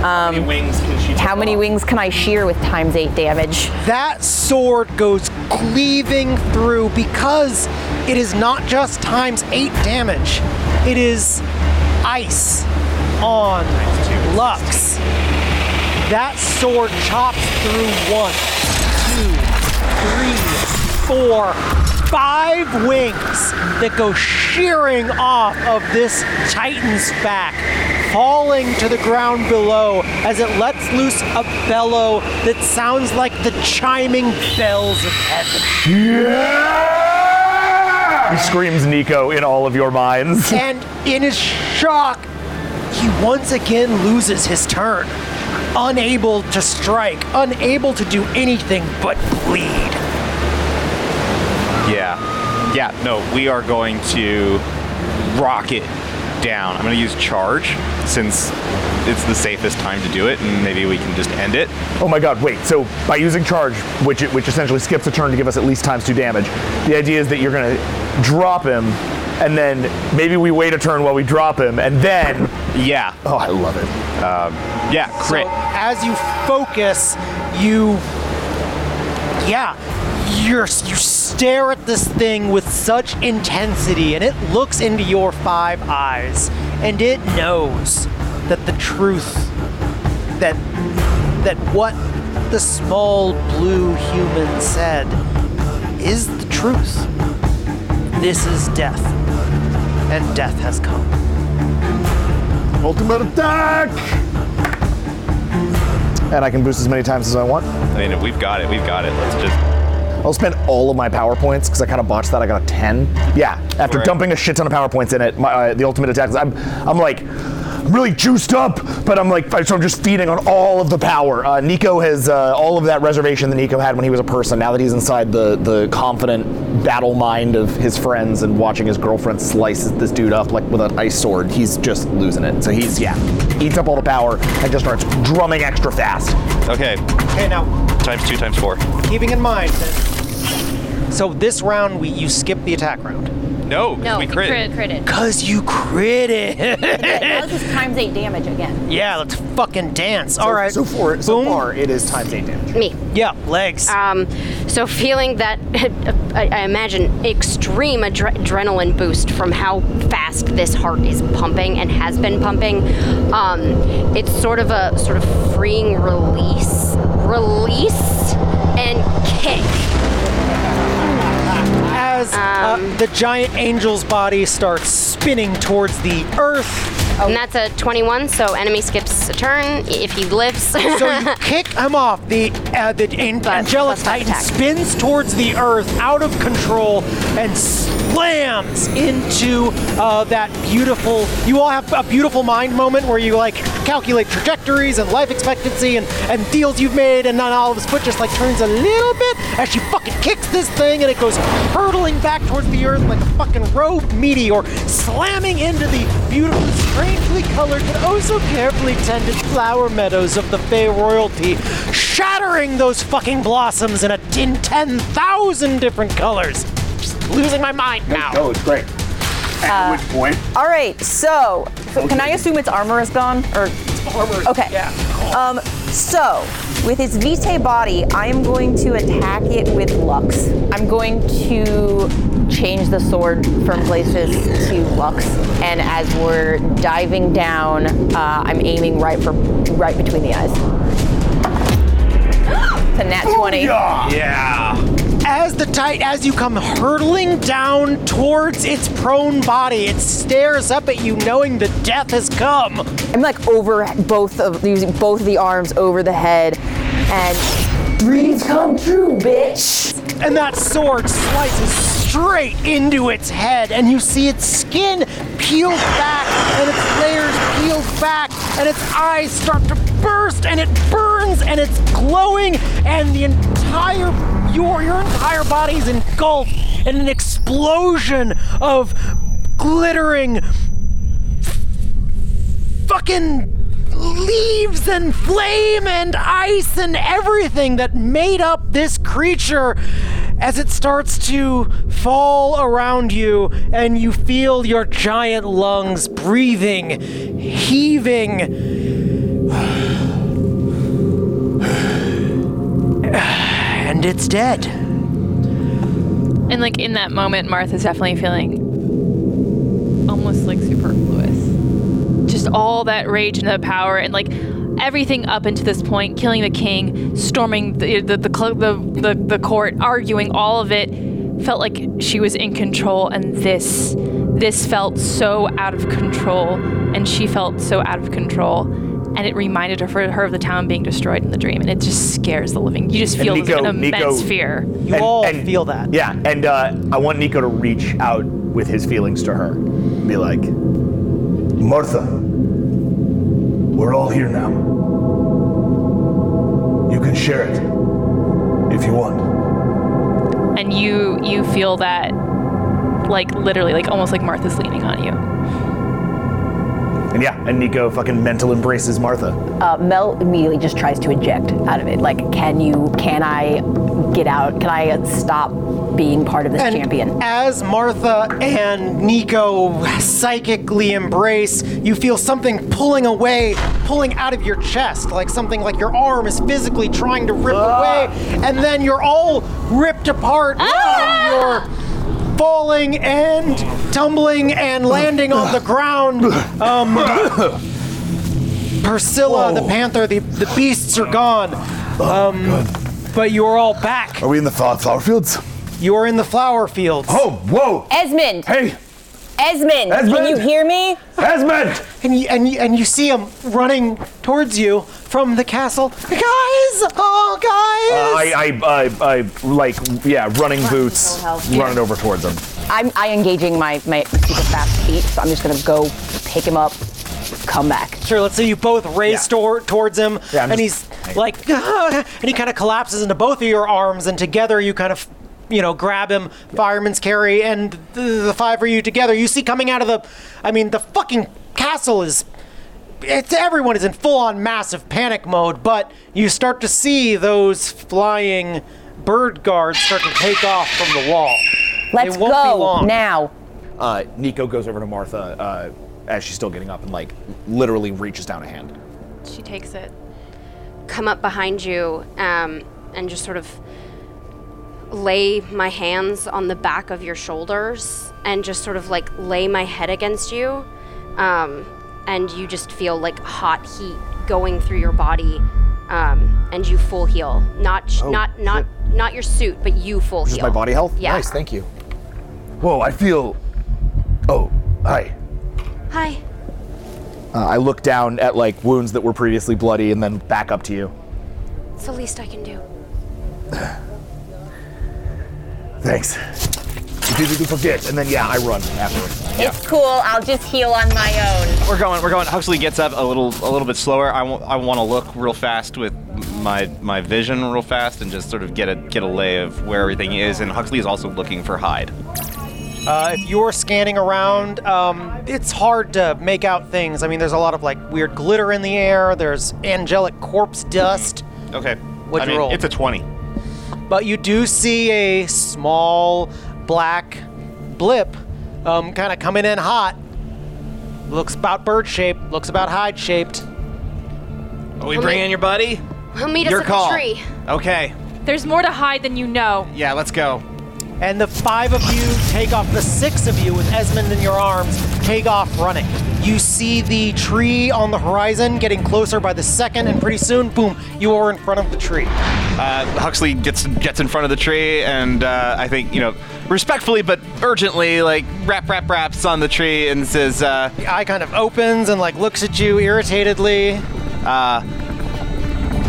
How many um, wings can she How many wings can I shear with times eight damage? That sword goes cleaving through because it is not just times eight damage, it is ice on Lux. That sword chops through one, two, three, four, five wings that go shearing off of this Titan's back, falling to the ground below as it lets loose a bellow that sounds like the chiming bells of heaven. He screams Nico in all of your minds. And in his shock, he once again loses his turn. Unable to strike, unable to do anything but bleed. Yeah. Yeah, no, we are going to rocket down. I'm going to use charge since it's the safest time to do it, and maybe we can just end it. Oh my god, wait. So by using charge, which which essentially skips a turn to give us at least times two damage, the idea is that you're gonna drop him, and then maybe we wait a turn while we drop him, and then Yeah. Oh, I love it. Um, yeah, crit. So as you focus, you yeah, you're you stare at this thing with such intensity and it looks into your five eyes and it knows that the truth that that what the small blue human said is the truth. This is death. And death has come. Ultimate attack! And I can boost as many times as I want. I mean, we've got it. We've got it. Let's just. I'll spend all of my power points because I kind of botched that. I got a 10. Yeah, after Right. dumping a shit ton of power points in it, my, uh, the ultimate attack. I'm, I'm like, I'm really juiced up, but I'm like, so I'm just feeding on all of the power. Uh, Nico has uh, all of that reservation that Nico had when he was a person. Now that he's inside the the confident battle mind of his friends and watching his girlfriend slice this dude up like with an ice sword, he's just losing it. So he's yeah, eats up all the power and just starts drumming extra fast. Okay. Okay, now Times two, times four. keeping in mind that so this round we you skip the attack round. No, No, we we crit. crit- critted. Cause you critted. now this is times eight damage again. yeah, let's fucking dance. All right. So for so far, it is times eight damage. Me. Yeah, legs. Um, so feeling that, I, I imagine, extreme adre- adrenaline boost from how fast this heart is pumping and has been pumping. Um, it's sort of a sort of freeing release, release, and kick. As uh, the giant angel's body starts spinning towards the earth. And that's a 21, so enemy skips a turn if he lives. so you kick him off. The uh, the an- angelic titan spins towards the earth, out of control, and slams into uh, that beautiful. You all have a beautiful mind moment where you like calculate trajectories and life expectancy and and deals you've made, and then all of his foot just like turns a little bit as she fucking kicks this thing, and it goes hurtling back towards the earth like a fucking rogue meteor, slamming into the beautiful, strangely colored but oh so carefully tended flower meadows of the Fey royalty, shattering those fucking blossoms in a in ten thousand different colors. Just losing my mind now. Oh, it's great. At which point? All right, so, so can I assume its armor is gone? Or armor? Okay. Yeah. Um. So, with its Vitae body, I am going to attack it with Lux. I'm going to change the sword from glacis to Lux, and as we're diving down, uh, I'm aiming right for right between the eyes. It's a nat 20. Yeah. As the tight, as you come hurtling down towards its prone body, it stares up at you, knowing the death has come. I'm like over both of using both of the arms over the head, and dreams come true, bitch. And that sword slices straight into its head, and you see its skin peeled back, and its layers peeled back, and its eyes start to burst, and it burns, and it's glowing, and the entire your your entire body is engulfed in an explosion of glittering fucking leaves and flame and ice and everything that made up this creature as it starts to fall around you and you feel your giant lungs breathing, heaving. And it's dead. And like in that moment, Martha's definitely feeling almost like superfluous. Just all that rage and the power and like everything up until this point, killing the king, storming the the the, cl- the, the, the court, arguing, all of it felt like she was in control and this this felt so out of control and she felt so out of control and it reminded her, her of the town being destroyed in the dream and it just scares the living you just feel Nico- an immense Nico- fear You all feel that. Yeah, and uh, I want Nico to reach out with his feelings to her. Be like, Martha, we're all here now. You can share it if you want. and you you feel that like literally like almost like Martha's leaning on you. and yeah, and Nico fucking mental embraces Martha. Uh, Mel immediately just tries to eject out of it. Like, can you? Can I get out? Can I stop being part of this And champion. As Martha and Nico psychically embrace, you feel something pulling away, pulling out of your chest, like something like your arm is physically trying to rip away, and then you're all ripped apart. and You're falling and tumbling and landing on the ground. Um, Priscilla, the panther, the, the beasts are gone. Um, but you're all back. Are we in the flower, flower fields? You're in the flower fields. Oh, whoa! Esmond! Hey! Esmond! Can you hear me? Esmond! And you, and you, and you see him running towards you from the castle. Guys! Oh, guys! Uh, I, I, I, I, like, yeah, running boots, running over towards him. I'm I engaging my, my super fast feet, so I'm just gonna go pick him up, come back. Sure, let's say you both race tor- towards him, Yeah, and just- he's like, and he kind of collapses into both of your arms, and together you kind of, you know, grab him, fireman's carry, and the, the five of you together. You see coming out of the, I mean, the fucking castle is. It's everyone is in full-on massive panic mode, but you start to see those flying bird guards start to take off from the wall. Let's It won't be go now. Uh, Nico goes over to Martha uh, as she's still getting up and, like, literally reaches down a hand. She takes it. come up behind you um, and just sort of lay my hands on the back of your shoulders and just sort of like lay my head against you. Um, and you just feel like hot heat going through your body. Um, and you full heal. Not sh- Oh, not not not your suit, but you full Just heal. my body health? Yeah. Nice, thank you. Whoa, I feel. Oh, hi. Hi. Uh, I look down at, like, wounds that were previously bloody and then back up to you. It's the least I can do. Thanks. It's easy to forget, and then, yeah, I run after. It's cool. I'll just heal on my own. We're going. We're going. Huxley gets up a little, a little bit slower. I want. I want to look real fast with my my vision real fast and just sort of get a get a lay of where everything is. And Huxley is also looking for Hyde. Uh, if you're scanning around, um, it's hard to make out things. I mean, there's a lot of like weird glitter in the air. There's angelic corpse dust. Okay. What'd I you mean, roll? It's a twenty. But you do see a small black blip um, kind of coming in hot. Looks about bird shaped, looks about Hyde shaped. Are we bringing your buddy? He'll meet us Your at call. the tree. Okay. There's more to Hyde than you know. Yeah, let's go. And the five of you take off, the six of you with Esmond in your arms, take off running. You see the tree on the horizon getting closer by the second, and pretty soon, boom, you are in front of the tree. Uh, Huxley gets gets in front of the tree, and uh, I think you know, respectfully but urgently, like rap rap raps on the tree and says, uh, The eye kind of opens and like looks at you irritatedly. uh,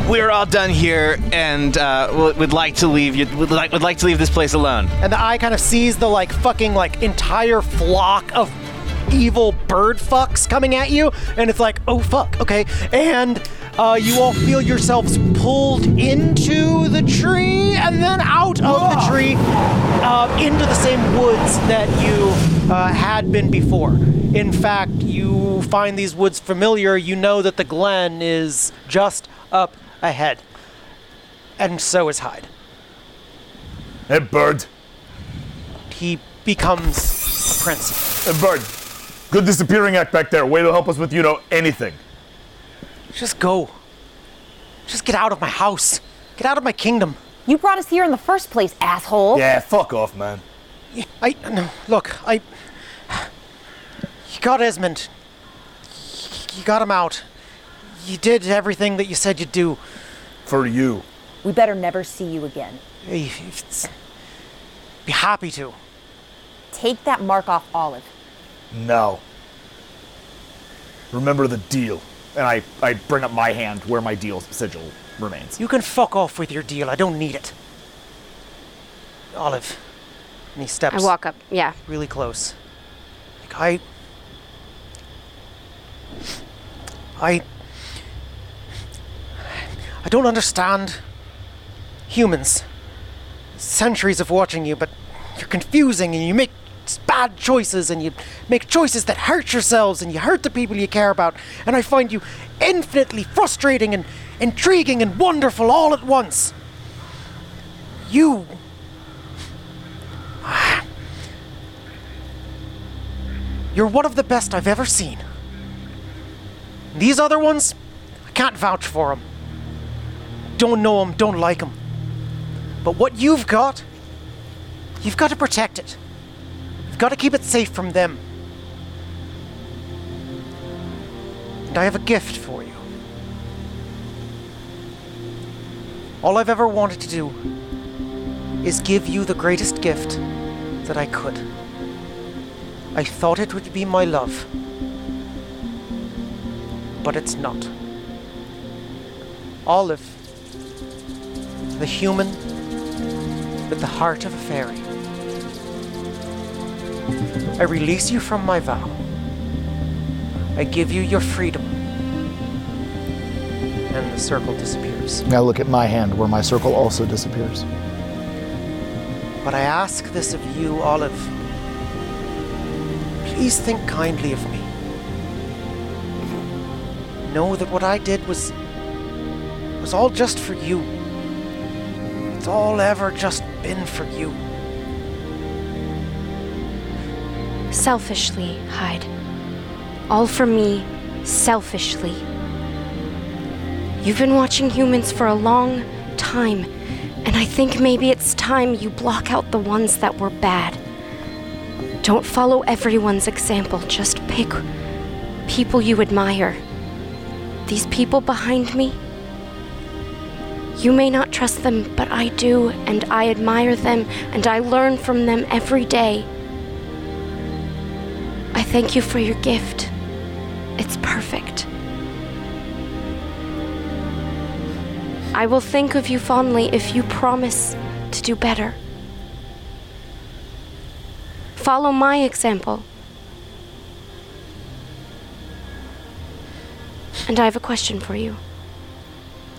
"We're all done here, and uh, would would like to leave you. Would like would like to leave this place alone." and the eye kind of sees the like fucking like entire flock of evil bird fucks coming at you and it's like oh fuck okay and uh, you all feel yourselves pulled into the tree and then out of the tree uh, into the same woods that you uh, had been before in fact you find these woods familiar you know that the glen is just up ahead and so is Hyde Hey, bird. he becomes a prince. Hey, bird. Good disappearing act back there. Way to help us with, you know, anything. Just go. Just get out of my house. Get out of my kingdom. You brought us here in the first place, asshole. Yeah, fuck off, man. I no, look. I. You got Esmond. You got him out. You did everything that you said you'd do. For you. We better never see you again. Hey, Be happy to. Take that mark off Olive. No. Remember the deal. And I, I bring up my hand where my deal sigil remains. You can fuck off with your deal. I don't need it. Olive. And he steps. I walk up. Yeah. really close. Like I I I don't understand humans. Centuries of watching you, but you're confusing and you make bad choices and you make choices that hurt yourselves and you hurt the people you care about. And I find you infinitely frustrating and intriguing and wonderful all at once. You. You're one of the best I've ever seen. These other ones, I can't vouch for them. Don't know them, don't like them. But what you've got, you've got to protect it. You've got to keep it safe from them. And I have a gift for you. All I've ever wanted to do is give you the greatest gift that I could. I thought it would be my love, but it's not. Olive, the human with the heart of a fairy. I release you from my vow. I give you your freedom. And the circle disappears. Now look at my hand where my circle also disappears. But I ask this of you, Olive. Please think kindly of me. Know that what I did was. was all just for you. It's all ever just been for you. Selfishly, Hyde. All for me, selfishly. You've been watching humans for a long time, and I think maybe it's time you block out the ones that were bad. Don't follow everyone's example, just pick people you admire. These people behind me, you may not trust them, but I do, and I admire them, and I learn from them every day. I thank you for your gift. It's perfect. I will think of you fondly if you promise to do better. Follow my example. And I have a question for you.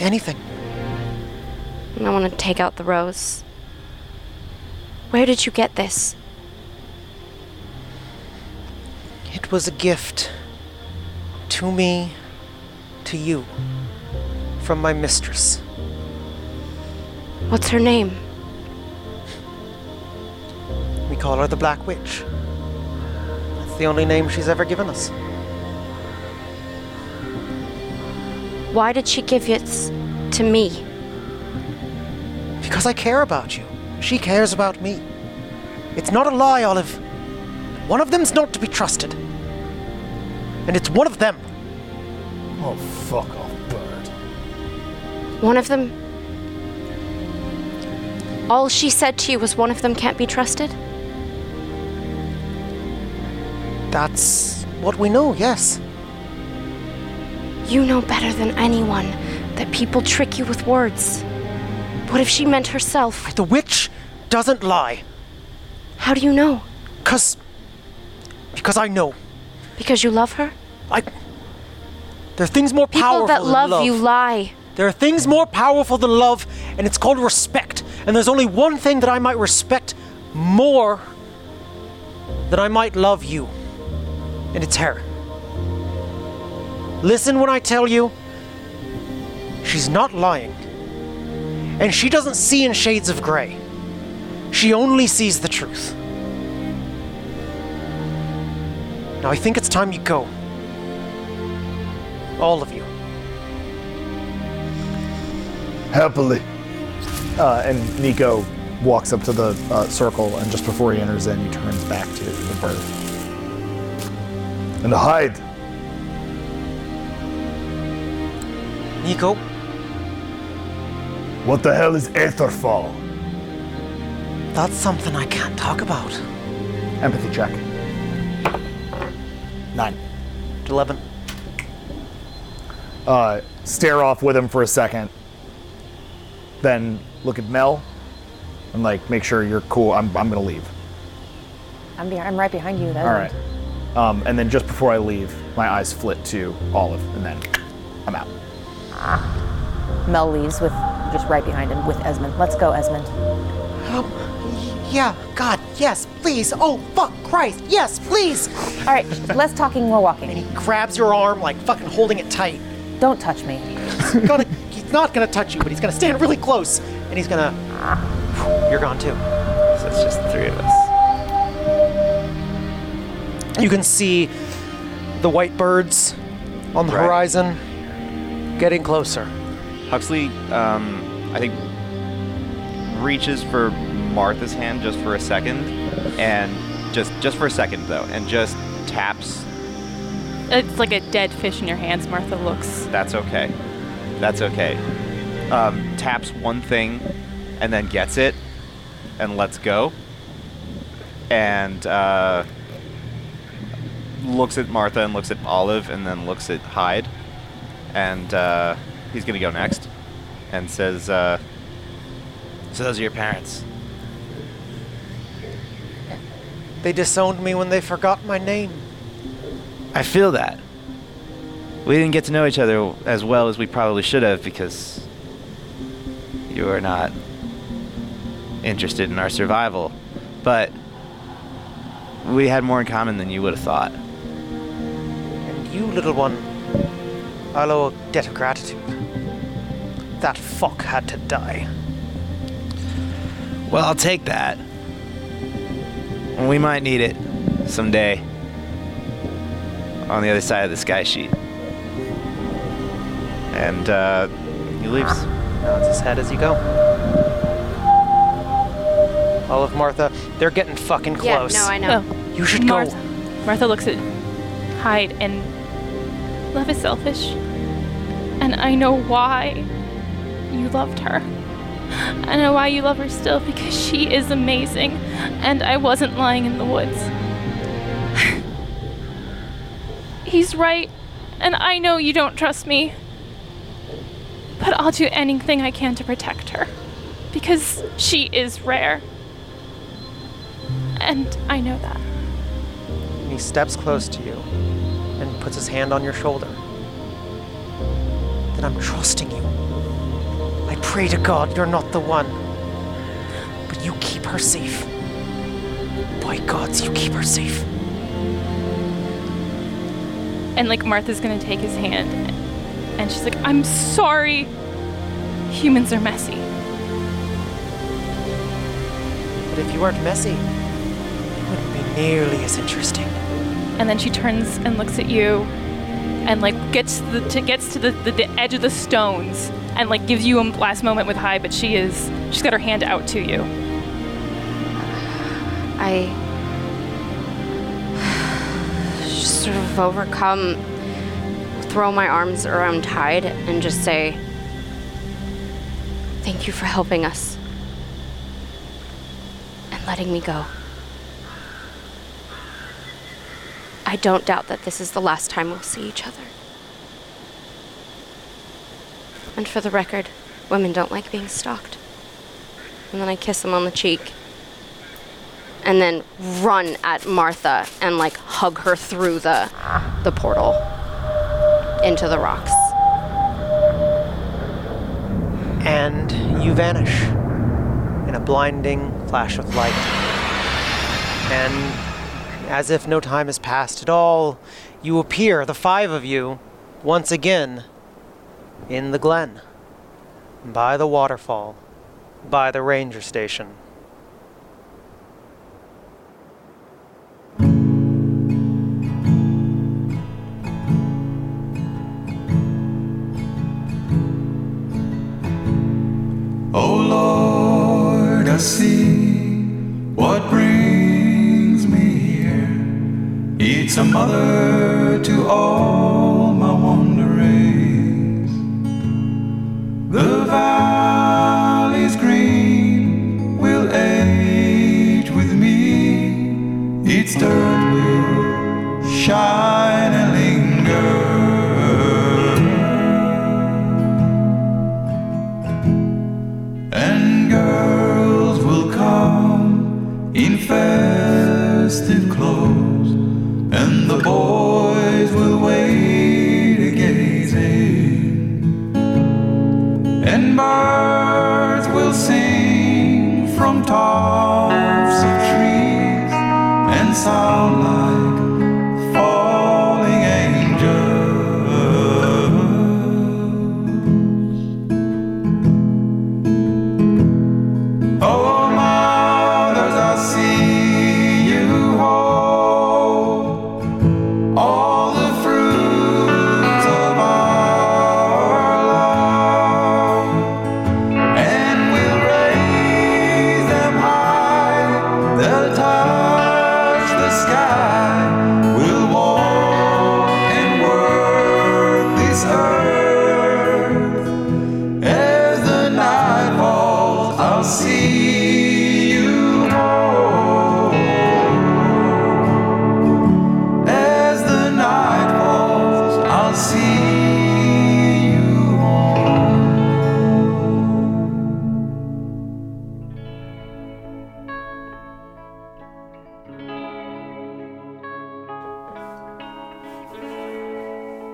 Anything. I want to take out the rose. Where did you get this? It was a gift to me, to you, from my mistress. What's her name? We call her the Black Witch. That's the only name she's ever given us. Why did she give it to me? Because I care about you. She cares about me. It's not a lie, Olive. One of them's not to be trusted. And it's one of them. Oh, fuck off, bird. One of them. All she said to you was one of them can't be trusted? That's what we know, yes. You know better than anyone that people trick you with words. What if she meant herself? The witch doesn't lie. How do you know? Because. Because I know. Because you love her? I. There are things more People powerful that than love, People that love you lie. There are things more powerful than love, and it's called respect. And there's only one thing that I might respect more than I might love you, and it's her. Listen when I tell you, she's not lying. And she doesn't see in shades of gray. She only sees the truth. Now I think it's time you go. All of you. Happily. Uh, and Nico walks up to the uh, circle, and just before he enters in, he turns back to the bird. And Hyde. Nico, What the hell is Aetherfall? that's something I can't talk about. Empathy check. Nine. 11. Uh, stare off with him for a second. Then look at Mel and like make sure you're cool. I'm, I'm gonna leave. I'm, be- I'm right behind you. That's All right. Um, and then just before I leave, my eyes flit to Olive, and then I'm out. Mel leaves with just right behind him with Esmond. Let's go, Esmond. Um, yeah, God, yes, please. Oh, fuck Christ, yes, please. All right, less talking, more walking. And he grabs your arm, like fucking holding it tight. Don't touch me. He's, gonna, he's not gonna touch you, but he's gonna stand really close, and he's gonna. You're gone too. So it's just the three of us. You can see the white birds on the Right. horizon getting closer. Huxley, um, I think, reaches for Martha's hand just for a second, and just just for a second though, and just taps. It's like a dead fish in your hands, Martha looks. That's okay. That's okay. Um, taps one thing, and then gets it, and lets go, and uh, looks at Martha and looks at Olive, and then looks at Hyde, and uh, he's gonna go next, and says, uh, "So those are your parents." They disowned me when they forgot my name. I feel that. We didn't get to know each other as well as we probably should have because you are not interested in our survival. But we had more in common than you would have thought. And you, little one, I owe a debt of gratitude. That fuck had to die. Well, I'll take that. We might need it someday on the other side of the sky sheet. And uh, he leaves. Nods his head as you go. Olive, Martha, they're getting fucking close. Yeah, no, I know. You should Martha, go. Martha looks at Hyde and love is selfish. And I know why you loved her. I know why you love her still because she is amazing and I wasn't lying in the woods. He's right, and I know you don't trust me. But I'll do anything I can to protect her because she is rare. And I know that. He steps close to you and puts his hand on your shoulder. Then I'm trusting you. Pray to God you're not the one. But you keep her safe. By gods, you keep her safe. And like Martha's gonna take his hand and she's like, I'm sorry. Humans are messy. But if you weren't messy, it wouldn't be nearly as interesting. And then she turns and looks at you and like gets to the to, gets to the, the, the edge of the stones and like gives you a last moment with Hyde, but she is she's got her hand out to you. I just sort of overcome, throw my arms around Hyde and just say, Thank you for helping us and letting me go. I don't doubt that this is the last time we'll see each other. And for the record, women don't like being stalked. And then I kiss him on the cheek and then run at Martha and like hug her through the the portal into the rocks. And you vanish in a blinding flash of light. And as if no time has passed at all, you appear, the five of you, once again in the glen, by the waterfall, by the ranger station. Oh Lord, I see what brings me here. It's a mother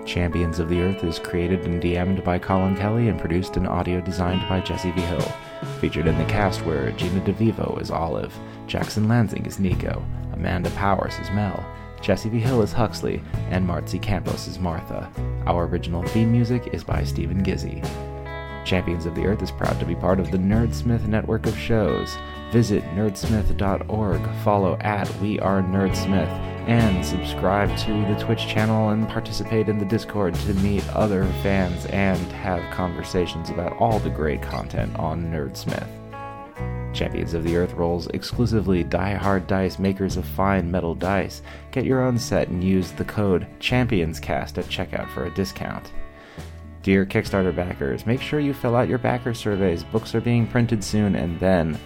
Champions of the Earth is created and DM'd by Colin Kelly and produced and audio designed by Jesse V. Hill. Featured in the cast were Gina DeVivo as Olive, Jackson Lansing as Nico, Amanda Powers as Mel, Jesse V. Hill as Huxley, and Marcy Campos as Martha. Our original theme music is by Stephen Gizzy. Champions of the Earth is proud to be part of the Nerdsmith network of shows. Visit nerdsmith.org, follow at We Are Nerdsmith, and subscribe to the Twitch channel and participate in the Discord to meet other fans and have conversations about all the great content on Nerdsmith. Champions of the Earth rolls exclusively die-hard dice makers of fine metal dice. Get your own set and use the code ChampionsCast at checkout for a discount. Dear Kickstarter backers, make sure you fill out your backer surveys. Books are being printed soon, and then,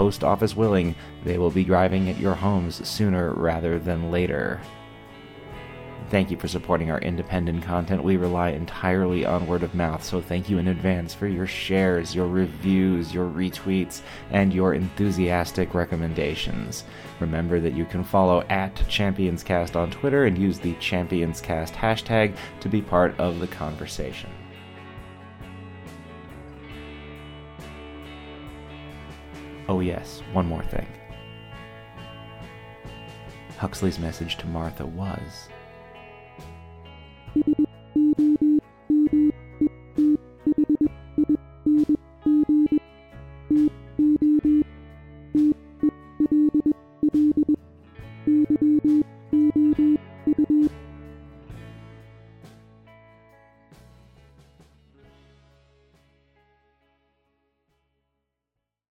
post office willing, they will be arriving at your homes sooner rather than later. Thank you for supporting our independent content. We rely entirely on word of mouth, so thank you in advance for your shares, your reviews, your retweets, and your enthusiastic recommendations. Remember that you can follow at ChampionsCast on Twitter and use the ChampionsCast hashtag to be part of the conversation. Oh, yes, one more thing. Huxley's message to Martha was